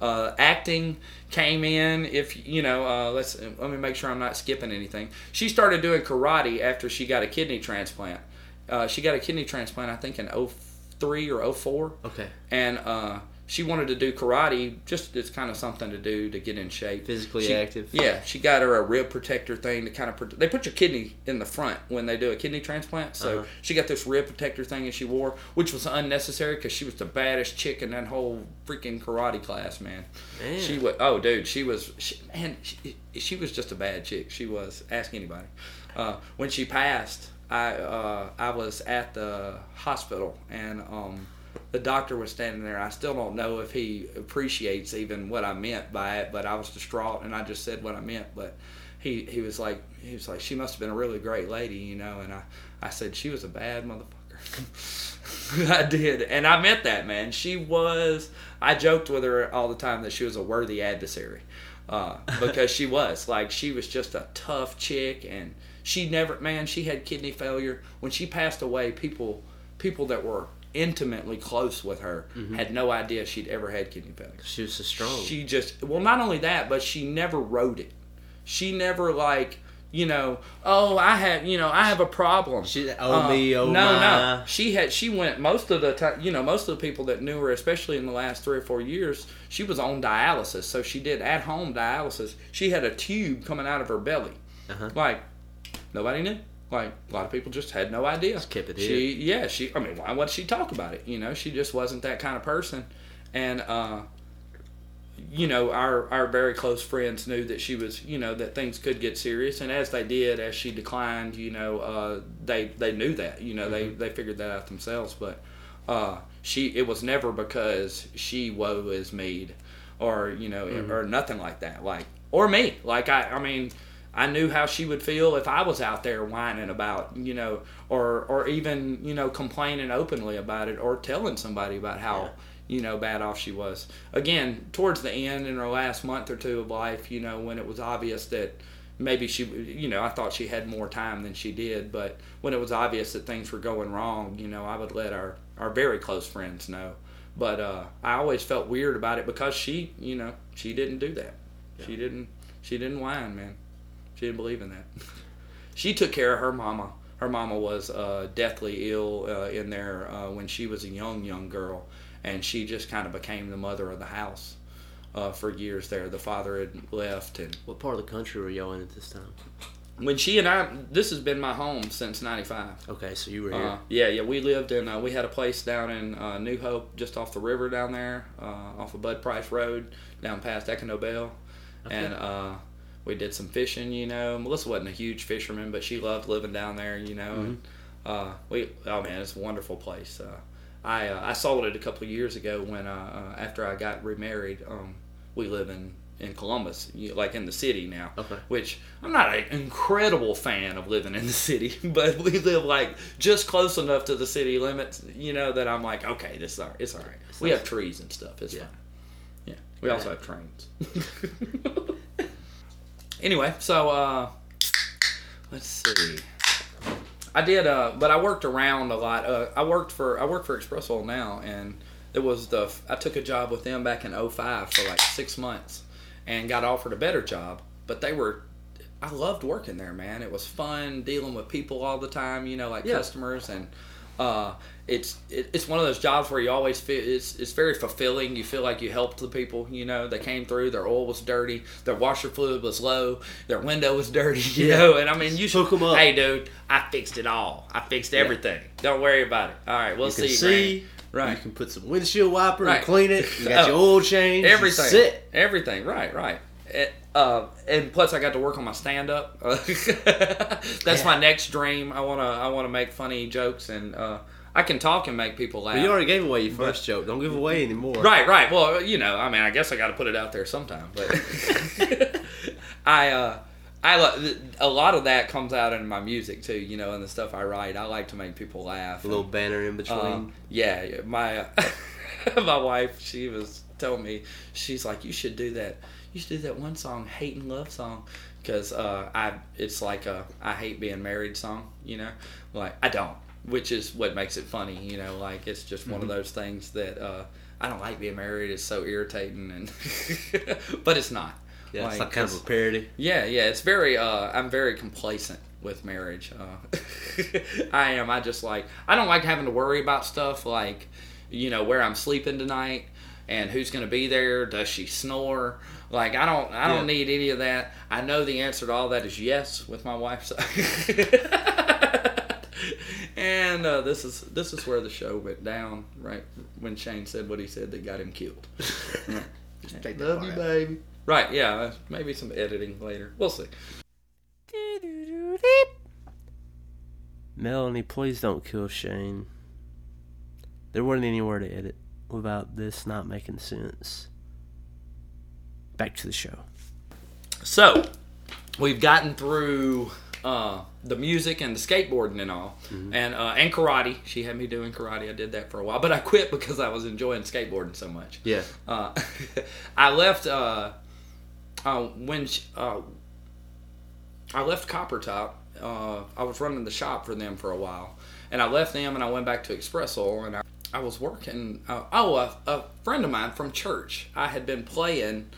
Uh, acting came in. If you know, uh, let's let me make sure I'm not skipping anything. She started doing karate after she got a kidney transplant. Uh, she got a kidney transplant, I think, in 03 or 04 Okay. and uh, she wanted to do karate just as kind of something to do to get in shape Physically She- active. yeah she got her a rib protector thing to kind of prote- they put your kidney in the front when they do a kidney transplant so Uh-huh. she got this rib protector thing that she wore which was unnecessary because she was the baddest chick in that whole freaking karate class man, Man. she was oh dude she was she, man she, she was just a bad chick she was ask anybody uh, when she passed I uh, I was at the hospital and um, the doctor was standing there. I still don't know if he appreciates even what I meant by it, but I was distraught and I just said what I meant. But he he was like he was like she must have been a really great lady, you know. And I I said she was a bad motherfucker. (laughs) I did, and I meant that, man. She was. I joked with her all the time that she was a worthy adversary, uh, (laughs) because she was. Like she was just a tough chick, and she never, man. She had kidney failure when she passed away. People, people that were intimately close with her had no idea she'd ever had kidney failure. She was so strong. She just well, not only that, but she never wrote it. She never like you know, oh, I have you know, I have a problem. She- oh, me, oh, no, my. no. She had she went most of the time. You know, most of the people that knew her, especially in the last three or four years, she was on dialysis. So she did at home dialysis. She had a tube coming out of her belly. Uh-huh. Like nobody knew. Like a lot of people just had no idea. Just kept it She yeah she. I mean, why would she talk about it? You know, she just wasn't that kind of person. And uh, you know, our our very close friends knew that she was, you know, that things could get serious, and as they did, as she declined, you know, uh, they they knew that, you know, they they figured that out themselves. But uh, she, it was never because she woe is mead. or you know, or nothing like that. Like or me, like I, I mean. I knew how she would feel if I was out there whining about, you know, or or even you know complaining openly about it, or telling somebody about how you know bad off she was. Again, towards the end in her last month or two of life, you know, when it was obvious that maybe she, you know, I thought she had more time than she did, but when it was obvious that things were going wrong, you know, I would let our our very close friends know. But uh, I always felt weird about it because she, you know, she didn't do that. She didn't. She didn't whine, man. She didn't believe in that. she took care of her mama. Her mama was uh, deathly ill uh, in there uh, when she was a young, young girl, and she just kind of became the mother of the house uh, for years there. The father had left, and What part of the country were y'all in at this time? when she and I, this has been my home since '95. Okay, so you were here. Uh, yeah, yeah, we lived in. Uh, we had a place down in uh, New Hope, just off the river down there, uh, off of Bud Price Road, down past Econobel, and uh, we did some fishing. You know, Melissa wasn't a huge fisherman, but she loved living down there. You know, and uh, we. Oh man, it's a wonderful place. Uh, I uh, I sold it a couple of years ago when uh, uh, after I got remarried. Um, we live in in Columbus, like in the city now. Okay. Which I'm not an incredible fan of living in the city, (laughs) but we live like just close enough to the city limits, you know, that I'm like, okay, this is all right. It's all right. we nice. have trees and stuff. It's Yeah. fine. Yeah. We also have trains. (laughs) anyway, so uh, let's see. I did, uh, but I worked around a lot. Uh, I worked for I work for Express Oil now, and it was the I took a job with them back in 05 for like six months, and got offered a better job. But they were, I loved working there, man. It was fun dealing with people all the time, you know, like Yeah. customers, and uh, it's it, it's one of those jobs where you always feel it's it's very fulfilling. You feel like you helped the people. You know, they came through. Their oil was dirty. Their washer fluid was low. Their window was dirty. (laughs) You Yeah. know, and I mean, you should. Hook 'em up. Hey, dude, I fixed it all. I fixed everything. Don't worry about it. All right, we'll you see. you, see. Granny. Right. You can put some windshield wiper Right. and clean it. You got Oh. (laughs) your oil change. you everything Sit. everything right right It- uh, and plus i got to work on my stand-up (laughs) that's my next dream i want to i want to make funny jokes and uh, i can talk and make people laugh But you already gave away your first joke. Don't give away anymore. right right well you know i mean i guess i got to put it out there sometime but (laughs) i uh I a lot of that comes out in my music too, you know, and the stuff I write. I like to make people laugh. A little banner in between. Uh, yeah, my (laughs) my wife, she was telling me, she's like, you should do that. You should do that one song, hate and love song, because uh, I it's like a I hate being married song, you know, like I don't, which is what makes it funny, you know, like it's just one of Mm-hmm. those things that uh, I don't like being married. It's so irritating, and (laughs) but it's not. yeah, it's like kind of a parody. Yeah, yeah, it's very. Uh, I'm very complacent with marriage. Uh, (laughs) I am. I just like. I don't like having to worry about stuff like, you know, where I'm sleeping tonight and who's going to be there. Does she snore? Like I don't. I don't Yeah. need any of that. I know the answer to all that is yes with my wife. So. (laughs) and uh, this is this is where the show went down. Right when Shane said what he said that got him killed. (laughs) Just take Love you, out. baby. Right, yeah, uh, maybe some editing later. We'll see. Melanie, please don't kill Shane. There wasn't anywhere to edit without this not making sense. Back to the show. So, we've gotten through uh, the music and the skateboarding and all, and uh, and karate. She had me doing karate. I did that for a while, but I quit because I was enjoying skateboarding so much. Yeah. Uh, (laughs) I left uh, uh, when sh uh, I left Copper Top. Uh, I was running the shop for them for a while, and I left them and I went back to Express Oil and I, I was working. Uh, oh, a, a friend of mine from church. I had been playing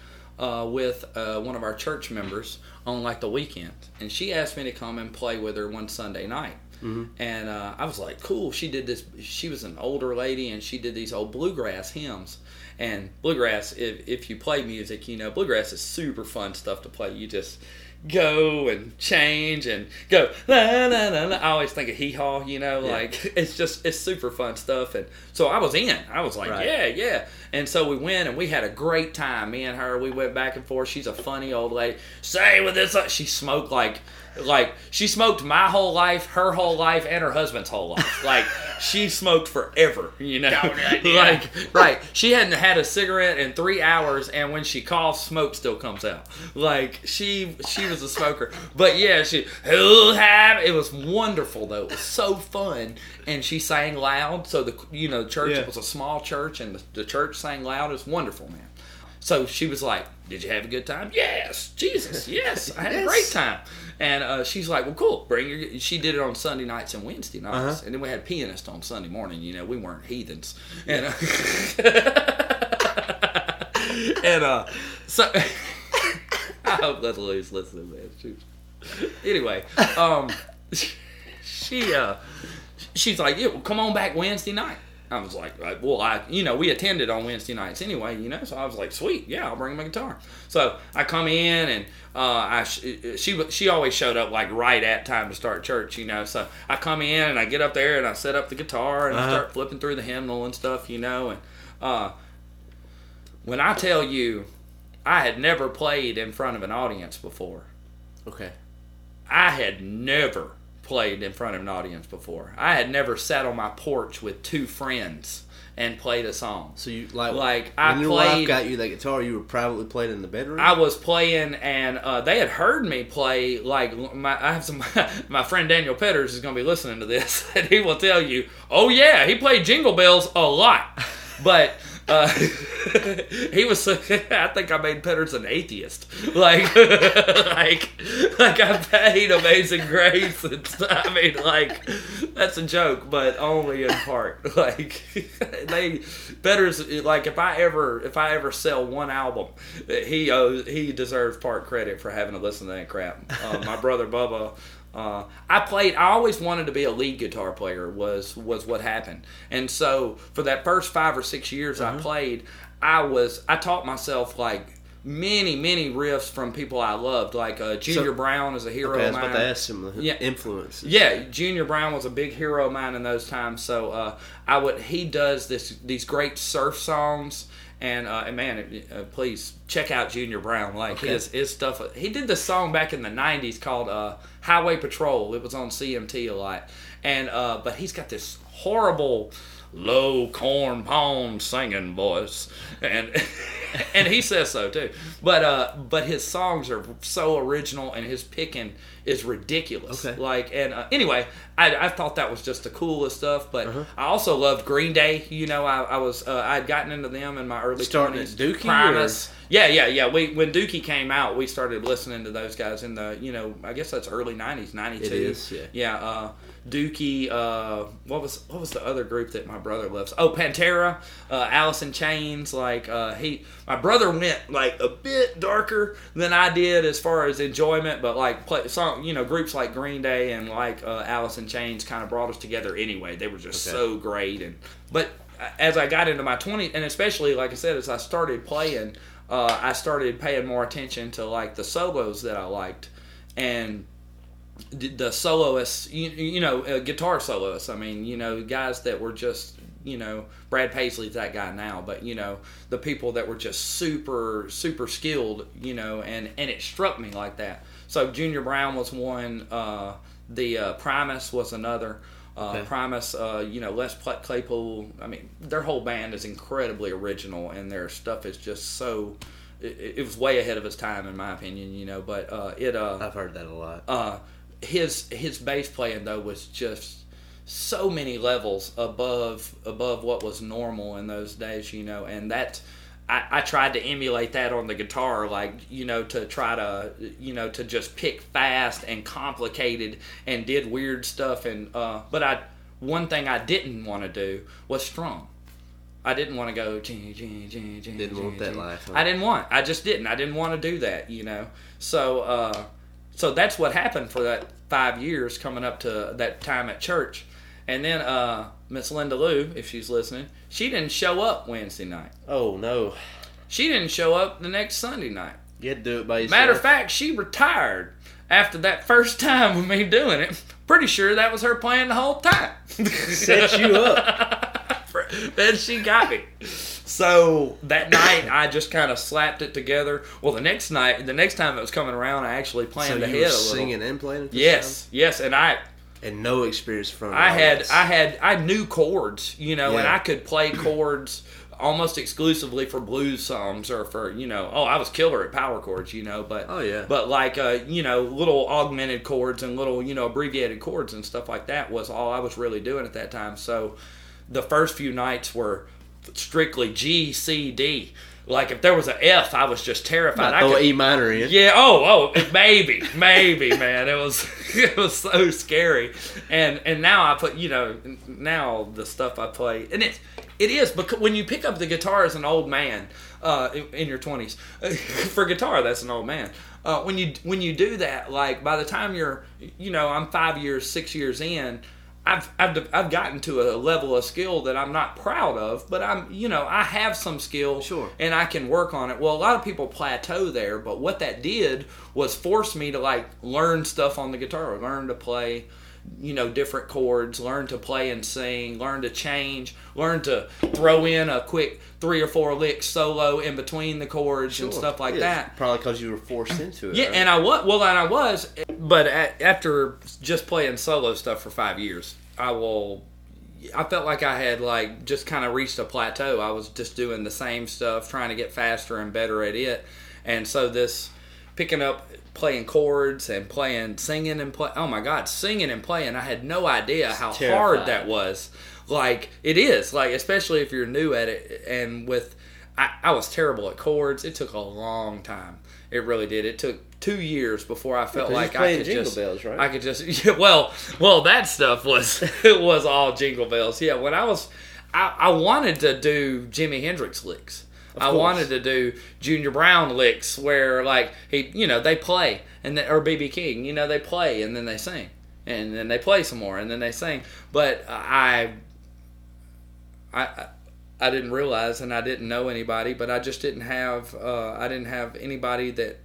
uh, with uh, one of our church members on like the weekend, and she asked me to come and play with her one Sunday night. And uh, I was like, cool. She did this. She was an older lady, and she did these old bluegrass hymns. And bluegrass, if, if you play music, you know bluegrass is super fun stuff to play. You just go and change and go la la la la. I always think of hee haw, you know, Yeah. like (laughs) it's just it's super fun stuff. And so I was in. I was like, Right. yeah, yeah. And so we went and we had a great time. Me and her, we went back and forth. She's a funny old lady. Say with this, she smoked like, like she smoked my whole life, her whole life, and her husband's whole life. (laughs) Like she smoked forever, you know. like right, she hadn't had a cigarette in three hours, and when she coughs, smoke still comes out. Like she, she was a smoker. But yeah, she who have it was wonderful though. It was so fun, and she sang loud. So the you know the church Yeah. it was a small church, and the, the church sang loud. It was wonderful, man. So she was like, "Did you have a good time?" Yes, Jesus, yes, I had a great time. And uh, she's like, "Well, cool. Bring your." She did it on Sunday nights and Wednesday nights, Uh-huh. and then we had pianist on Sunday morning. You know, we weren't heathens, and uh, (laughs) and uh, so (laughs) I hope Leslie's listening, man. She- Anyway, um, (laughs) she uh, she's like, "Yeah, well, come on back Wednesday night." I was like, uh, "Well, I, you know, we attended on Wednesday nights anyway, you know." So I was like, "Sweet, yeah, I'll bring my guitar." So I come in and uh, I she she always showed up like right at time to start church, you know. So I come in and I get up there and I set up the guitar and I Uh-huh. start flipping through the hymnal and stuff, you know. And uh, when I tell you, I had never played in front of an audience before. Okay. I had never played in front of an audience before. I had never sat on my porch with two friends and played a song. So you like Like, when I your wife got you that guitar, you were privately playing in the bedroom. I was playing, and uh, they had heard me play. Like my, I have some. (laughs) My friend Daniel Petters is going to be listening to this, (laughs) and he will tell you, "Oh yeah, he played Jingle Bells a lot," but. Uh, (laughs) he was. (laughs) I think I made Petters an atheist. Like, (laughs) like, like I paid Amazing Grace. And. I mean, like, that's a joke, but only in part. Like, they Petters. Like, if I ever, if I ever sell one album, he owes, he deserves part credit for having to listen to that crap. Uh, my brother Bubba. Uh, I played. I always wanted to be a lead guitar player. Was was what happened. And so for that first five or six years Uh-huh. I played, I was. I taught myself like many many riffs from people I loved. Like uh, Junior So- Brown is a hero okay, I was about to ask the Yeah. influences. Yeah, Junior Brown was a big hero of mine in those times. So uh, I would he does this these great surf songs. And, uh, and man, uh, please check out Junior Brown. Like Okay. his his stuff. He did this song back in the '90s called uh, "Highway Patrol." It was on CMT a lot, and uh, but he's got this horrible low corn pond singing voice, and (laughs) and he says so too. But uh, but his songs are so original, and his picking is ridiculous. Okay. Like and uh, anyway, I, I thought that was just the coolest stuff. But Uh-huh. I also loved Green Day. You know, I, I was uh, I had gotten into them in my early 20s. Dookie, Primus. Yeah, yeah, yeah. We when Dookie came out, we started listening to those guys in the you know I guess that's early '90s, '92. It is, yeah. Yeah, uh, Dookie. Uh, what was what was the other group that my brother loves? Oh, Pantera, uh, Alice in Chains. Like uh, he, my brother went like a bit darker than I did as far as enjoyment, but like play, song, you know, groups like Green Day and like uh, Alice in Chains kind of brought us together anyway. They were just Okay. so great, and but as I got into my 20s, and especially like I said, as I started playing, uh, I started paying more attention to like the solos that I liked, and the the soloists, you, you know, uh, guitar soloists. I mean, you know, guys that were just, you know, Brad Paisley's that guy now, but you know, the people that were just super, super skilled, you know, and and it struck me like that. So Junior Brown was one. Uh, the uh, Primus was another. Uh, Okay. Primus, uh, you know, Les Claypool. I mean, their whole band is incredibly original, and their stuff is just so. It, it was way ahead of its time, in my opinion. You know, but uh, it. Uh, I've heard that a lot. His his bass playing though was just so many levels above above what was normal in those days, you know, and that I, I tried to emulate that on the guitar, like you know, to try to you know to just pick fast and complicated and did weird stuff, and uh, but I one thing I didn't want to do was strum. I didn't want to go. Didn't Didn't want that life, huh? I didn't want. I just didn't. I didn't want to do that. You know. So, uh, so that's what happened for that five years coming up to that time at church, and then uh, Miss Linda Lou, if she's listening, she didn't show up Wednesday night. Oh no. She didn't show up the next Sunday night. You had to do it by yourself. Matter of fact, she retired after that first time with me doing it. Pretty sure that was her plan the whole time. (laughs) Set you up. (laughs) then she got me. So that night, I just kind of slapped it together. Well, the next night, the next time it was coming around, I actually so planned you ahead were a little. singing and playing. At this Yes, yes, and I, time? and no experience from. I had. I had, I knew chords, you know, and I could play chords almost exclusively for blues songs or for, you know, oh, I was killer at power chords, you know, but Oh yeah. but like uh, you know, little augmented chords and little you know abbreviated chords and stuff like that was all I was really doing at that time. So the first few nights were strictly G C D. Like if there was an F, I was just terrified. I throw could- E minor in. yeah. Oh. Oh. Maybe. Maybe. Man. It was. (laughs) It was so scary. And and now I put. You know. Now the stuff I play, and it's it is because when you pick up the guitar as an old man, uh, in, in your twenties, (laughs) for guitar that's an old man. Uh, when you when you do that, like by the time you're, you know, I'm five years, six years in. I've, I've, I've gotten to a level of skill that I'm not proud of, but I'm, you know, I have some skill Sure. and I can work on it. Well, a lot of people plateau there, but what that did was force me to like learn stuff on the guitar, learn to play, you know, different chords, learn to play and sing, learn to change, learn to throw in a quick three or four licks solo in between the chords and stuff like Yeah, that. Probably because you were forced into it. Yeah, right? and I was well, and I was, but a after just playing solo stuff for five years, I will. I felt like I had like just kind of reached a plateau. I was just doing the same stuff, trying to get faster and better at it, and so this picking up playing chords and playing singing and play oh my god singing and playing. I had no idea how hard that was. Like it is. Like especially if you're new at it. And with I, I was terrible at chords. It took a long time. It really did. It took two years before i felt 'cause like i could Jingle just Bells, right? i could just (laughs) yeah, well well that stuff was (laughs) it was all jingle bells. Yeah when i was i, I wanted to do jimi hendrix licks I course. wanted to do Junior Brown licks where like he, you know, they play and they, or BB King, you know, they play and then they sing and then they play some more and then they sing. But I, I, I- I didn't realize and I didn't know anybody, but I just didn't have, uh, I didn't have anybody that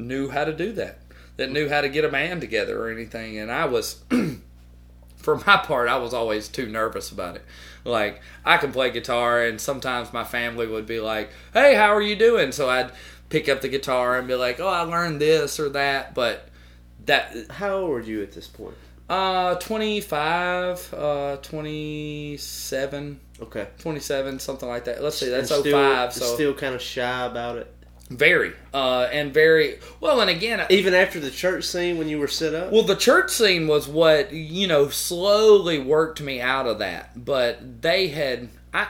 knew how to do that, that knew how to get a band together or anything. And I was, (clears throat) for my part, I was always too nervous about it. Like I can play guitar, and sometimes my family would be like, "Hey, how are you doing?" So I'd pick up the guitar and be like, "Oh, I learned this or that," but that How old were you at this point? uh 25 uh 27 Okay. 27 something like that let's see that's And 05 still, so still kind of shy about it. Very uh and very well and again Even after the church scene when you were set up. Well, the church scene was what you know slowly worked me out of that. But they had I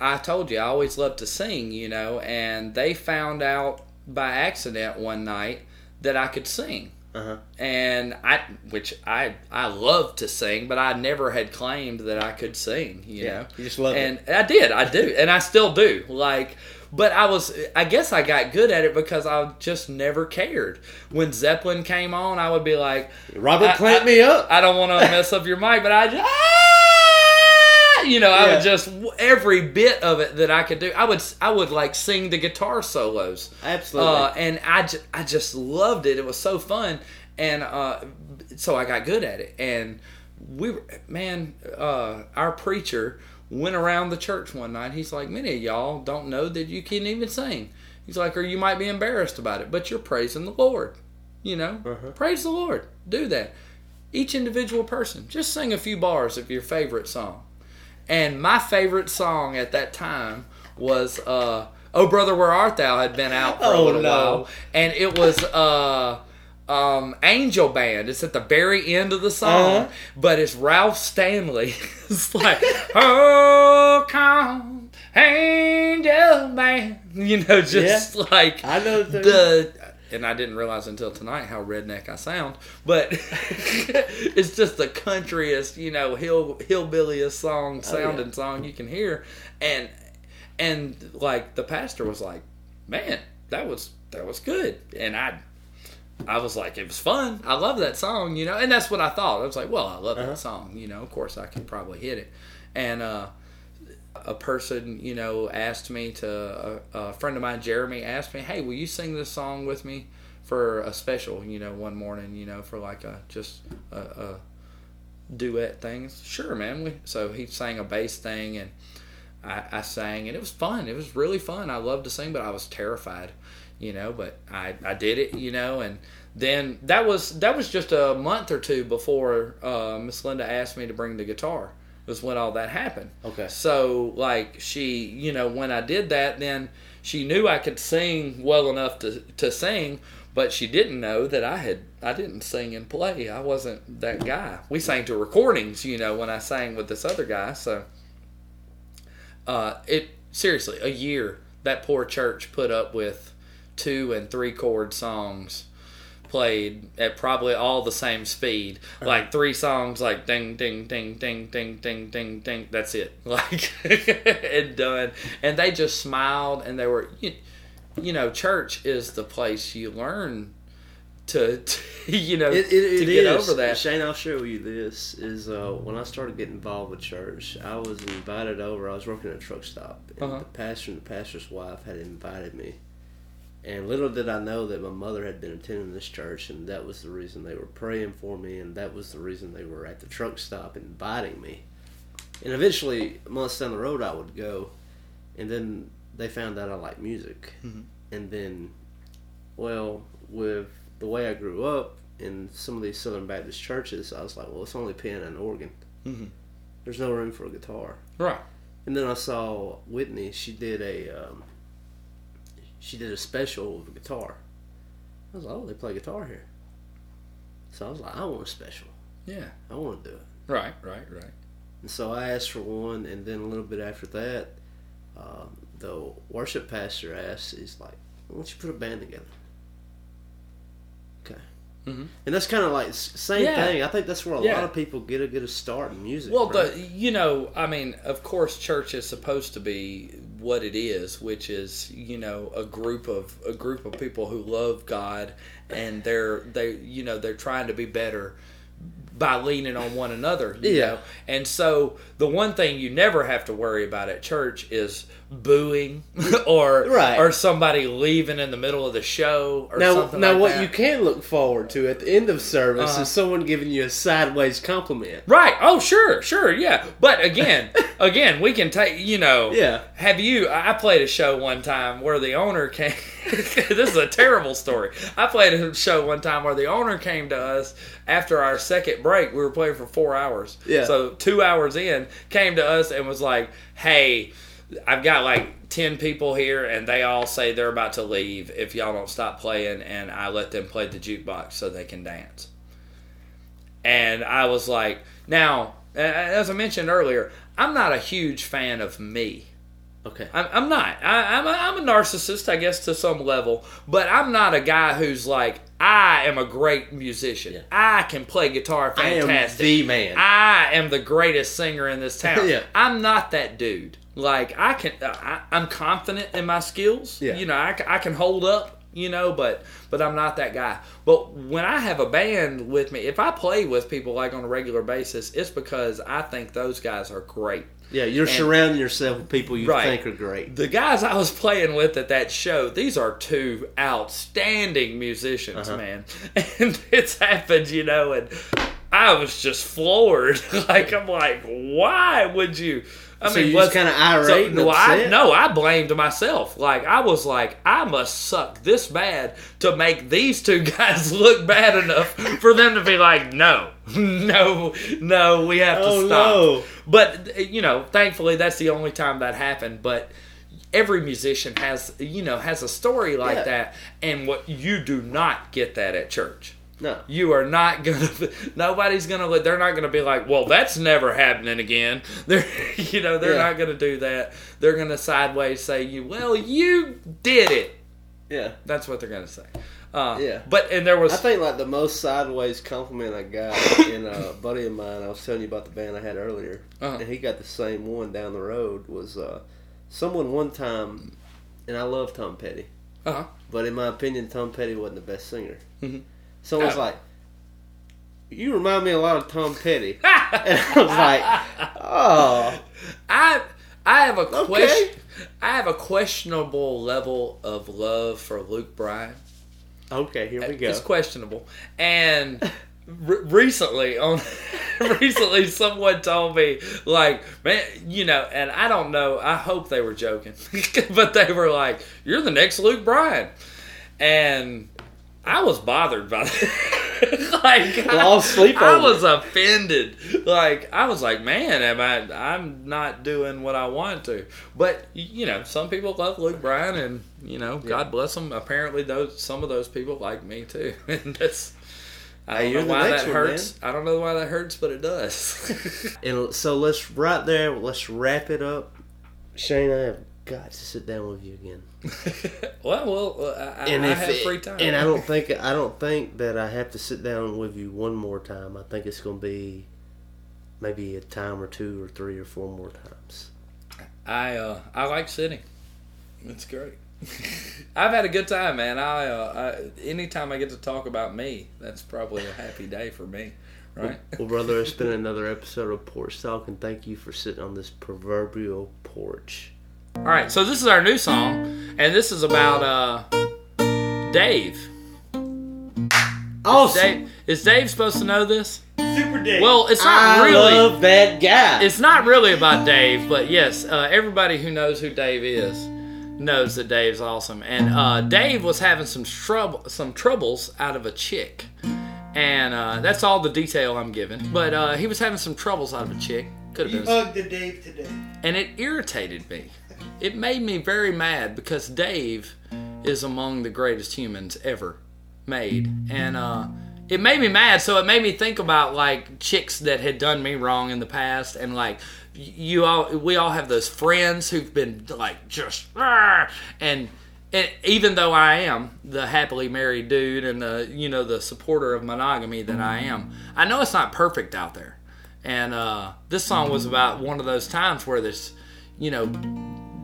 I told you I always loved to sing, you know, and they found out by accident one night that I could sing. uh-huh. And I which I I love to sing, but I never had claimed that I could sing, you know. You just love and it. I did, I do, and I still do. Like, but I was, I guess I got good at it because I just never cared. When Zeppelin came on, I would be like, Robert, I- plant me up. I don't want to mess up your mic, but I just, ah! you know, I Yeah. would just every bit of it that I could do. I would, I would like sing the guitar solos. Absolutely. Uh, and I—I just loved it. It was so fun, and uh, so I got good at it. And we, were, man, uh, our preacher went around the church one night. He's like, many of y'all don't know that you can even sing. He's like, or you might be embarrassed about it, but you're praising the Lord. You know, Uh-huh. praise the Lord. Do that. Each individual person, just sing a few bars of your favorite song. And my favorite song at that time was uh, "Oh Brother, Where Art Thou" had been out for a Oh, little no. while, and it was uh, um, Angel Band. It's at the very end of the song, Uh-huh. but it's Ralph Stanley. (laughs) it's like, "Oh come, Angel Band," you know, just like I know the- the. And I didn't realize until tonight how redneck I sound, but (laughs) it's just the countryest, you know, hill hillbilliest song, sounding song you can hear, and and like the pastor was like, "Man, that was that was good," and I I was like, it was fun. I love that song, you know, and that's what I thought. I was like, well, I love Uh-huh. that song, you know. Of course, I can probably hit it, and uh, A person, you know, asked me to a, a friend of mine, Jeremy, asked me, "Hey, will you sing this song with me for a special?" You know, one morning, you know, for like a just a, a duet thing. Sure, man. We, so he sang a bass thing, and I, I sang, and it was fun. It was really fun. I loved to sing, but I was terrified, you know. But I, I did it, you know, and then that was that was just a month or two before uh, Miss Linda asked me to bring the guitar. Was when all that happened. Okay. So like she, you know, when I did that, then she knew I could sing well enough to to sing, but she didn't know that I had I didn't sing and play. I wasn't that guy. We sang to recordings, you know, when I sang with this other guy. So uh, it seriously a year that poor church put up with two and three chord songs played at probably all the same speed. Like three songs, like ding, ding, ding, ding, ding, ding, ding, ding. That's it. (laughs) Like (laughs) and done. And they just smiled, and they were, you, you know, church is the place you learn to, to (laughs) you know, It, it, to it get is. over that. Shane, I'll show you this. Is uh, when I started getting involved with church, I was invited over. I was working at a truck stop, and Uh-huh. the pastor and the pastor's wife had invited me. And little did I know that my mother had been attending this church, and that was the reason they were praying for me, and that was the reason they were at the truck stop inviting me. And eventually, months down the road, I would go, and then they found out I like music, Mhm. and then, well, with the way I grew up in some of these Southern Baptist churches, I was like, well, it's only piano and organ. Mhm. There's no room for a guitar. Right. And then I saw Whitney. She did a um, she did a special with a guitar. I was like, oh, they play guitar here. So I was like, I want a special. Yeah. I want to do it. Right. Right. Right. And so I asked for one, and then a little bit after that, uh, the worship pastor asked, he's like, why don't you put a band together? Okay. Mhm. And that's kind of like same Yeah. thing. I think that's where a Yeah. lot of people get a get a start in music. Well, right? the you know, I mean, of course, church is supposed to be what it is, which is you know a group of a group of people who love God, and they're they you know they're trying to be better by leaning on one another. You Yeah. know? and so the one thing you never have to worry about at church is booing (laughs) or Right. or somebody leaving in the middle of the show or now, something now like what that. you can look forward to at the end of service Uh-huh. is someone giving you a sideways compliment. Right. Oh, sure, sure, yeah. But again, (laughs) again, we can take. You know. Yeah. Have you? I I played a show one time where the owner came. (laughs) this is a terrible story. I played a show one time where the owner came to us after our second break. We were playing for four hours. Yeah. So two hours in, came to us and was like, "Hey." I've got like 10 people here and they all say they're about to leave if y'all don't stop playing and I let them play the jukebox so they can dance and I was like, now, as I mentioned earlier, I'm not a huge fan of me. Okay. I'm, I'm not. I, I'm, a, I'm a narcissist, I guess, to some level, but I'm not a guy who's like, I am a great musician. Yeah. I can play guitar I am fantastic. the man. I am the greatest singer in this town. (laughs) Yeah. I'm not that dude. Like I can, I, I'm confident in my skills. Yeah. You know, I, I can hold up. You know, but but I'm not that guy. But when I have a band with me, if I play with people like on a regular basis, it's because I think those guys are great. yeah, you're surrounding yourself with people you Right. think are great. The guys I was playing with at that show, these are two outstanding musicians, Uh-huh. man. (laughs) And it's happened, you know, and I was just floored. (laughs) like I'm like, why would you? I So you're just what's- kinda irate and no, I, no, I blamed myself. Like I was like, I must suck this bad to make these two (laughs) guys look bad enough for them to be like, no, (laughs) no, no, we have to Oh, stop. no. But you know, thankfully, that's the only time that happened. But every musician has, you know, has a story like Yeah. that, and what you do not get that at church. No. You are not gonna. (laughs) Nobody's gonna. They're not gonna be like, "Well, that's never happening again." (laughs) They're, you know, they're Yeah. not gonna do that. They're gonna sideways say, "You, well, you did it." Yeah. That's what they're gonna say. Uh, Yeah. But and there was. I think like the most sideways compliment I got (coughs) in a buddy of mine. I was telling you about the band I had earlier, Uh-huh. and he got the same one down the road. Was uh, someone one time, and I love Tom Petty, uh-huh. but in my opinion, Tom Petty wasn't the best singer. Mhm. Someone's Oh. like, "You remind me a lot of Tom Petty," (laughs) and I was like, "Oh, I I have a Okay. question. I have a questionable level of love for Luke Bryan. Okay, here we go. It's questionable. And re- recently, on (laughs) recently, someone told me like, man, you know, and I don't know. I hope they were joking, (laughs) but they were like, "You're the next Luke Bryan," and I was bothered by that. (laughs) like, Lost sleep I, I over it. was offended. Like, I was like, man, am I? I'm not doing what I want to. But you know, some people love Luke Bryan, and you know, God bless them. Apparently, those some of those people like me too, (laughs) and that's. I don't know why that one, hurts. I don't know why that hurts, but it does. (laughs) And so let's right there. Let's wrap it up. Shane, I have got to sit down with you again. (laughs) well, well, uh, I, And I if have it- free time. and I don't think (laughs) I don't think that I have to sit down with you one more time. I think it's going to be maybe a time or two or three or four more times. I uh, I like sitting. It's great. (laughs) I've had a good time, man. I, uh, I anytime I get to talk about me, that's probably a happy day for me, right? Well, brother, it's been another episode of Porch Talk, and thank you for sitting on this proverbial porch. All right, so this is our new song, and this is about uh, Dave. Awesome, Dave is Dave supposed to know this? super Dave. Well, it's not I really. love that guy. It's not really about Dave, but yes, uh, everybody who knows who Dave is knows that Dave's awesome. And uh, Dave was having some trouble, some troubles out of a chick, and uh, that's all the detail I'm giving. But uh, he was having some troubles out of a chick. Could have been. You been, hugged the Dave today. and it irritated me. It made me very mad because Dave is among the greatest humans ever made, and uh, it made me mad. So it made me think about like chicks that had done me wrong in the past, and like you all, we all have those friends who've been like just and. And even though I am the happily married dude and the you know the supporter of monogamy that I am, I know it's not perfect out there. And uh, this song was about one of those times where this, you know,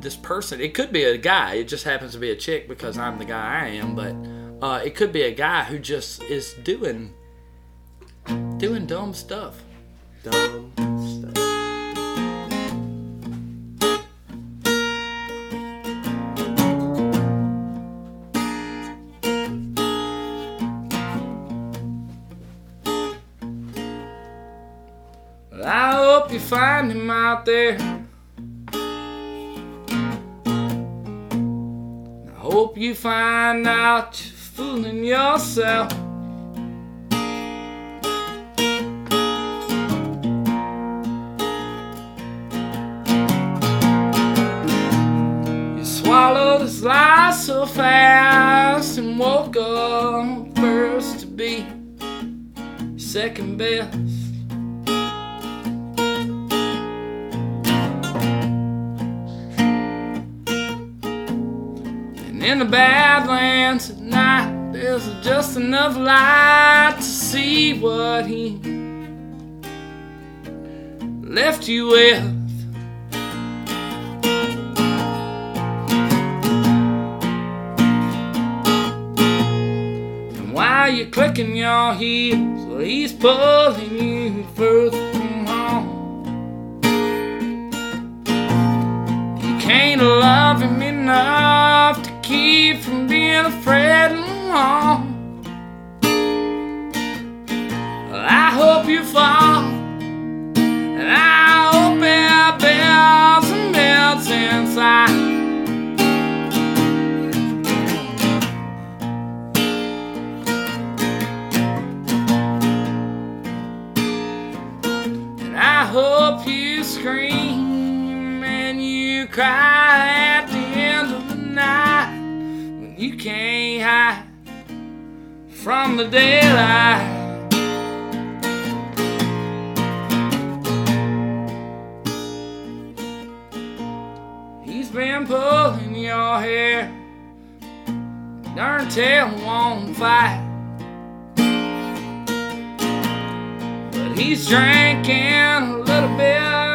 this person. It could be a guy. It just happens to be a chick because I'm the guy I am. But uh, it could be a guy who just is doing, doing dumb stuff. dumb stuff. I hope you find him out there. Hope you find out you're fooling yourself. You swallowed his lie so fast and woke up first to be second best. In the Badlands at night, there's just enough light to see what he left you with. And while you're clicking your heels, well, he's pulling you further from home. You can't love him enough from being afraid alone. You can't hide from the daylight. He's been pulling your hair, darn tail won't fight. But he's drinking a little bit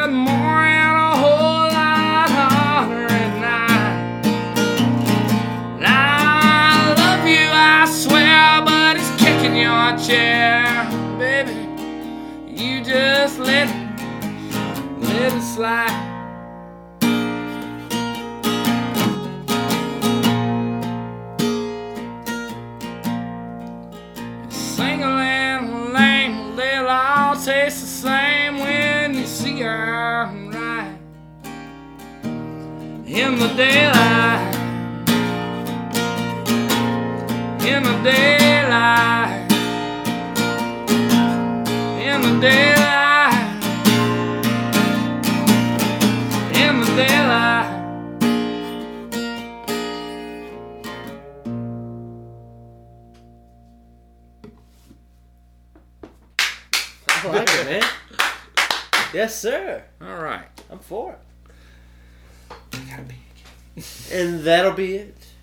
your chair, baby. You just let it, let it slide. Single and lame, they'll all taste the same when you see her right in the daylight. In the daylight in the daylight. I like it, man. Yes, sir. All right. I'm for it. Gotta be. And that'll be it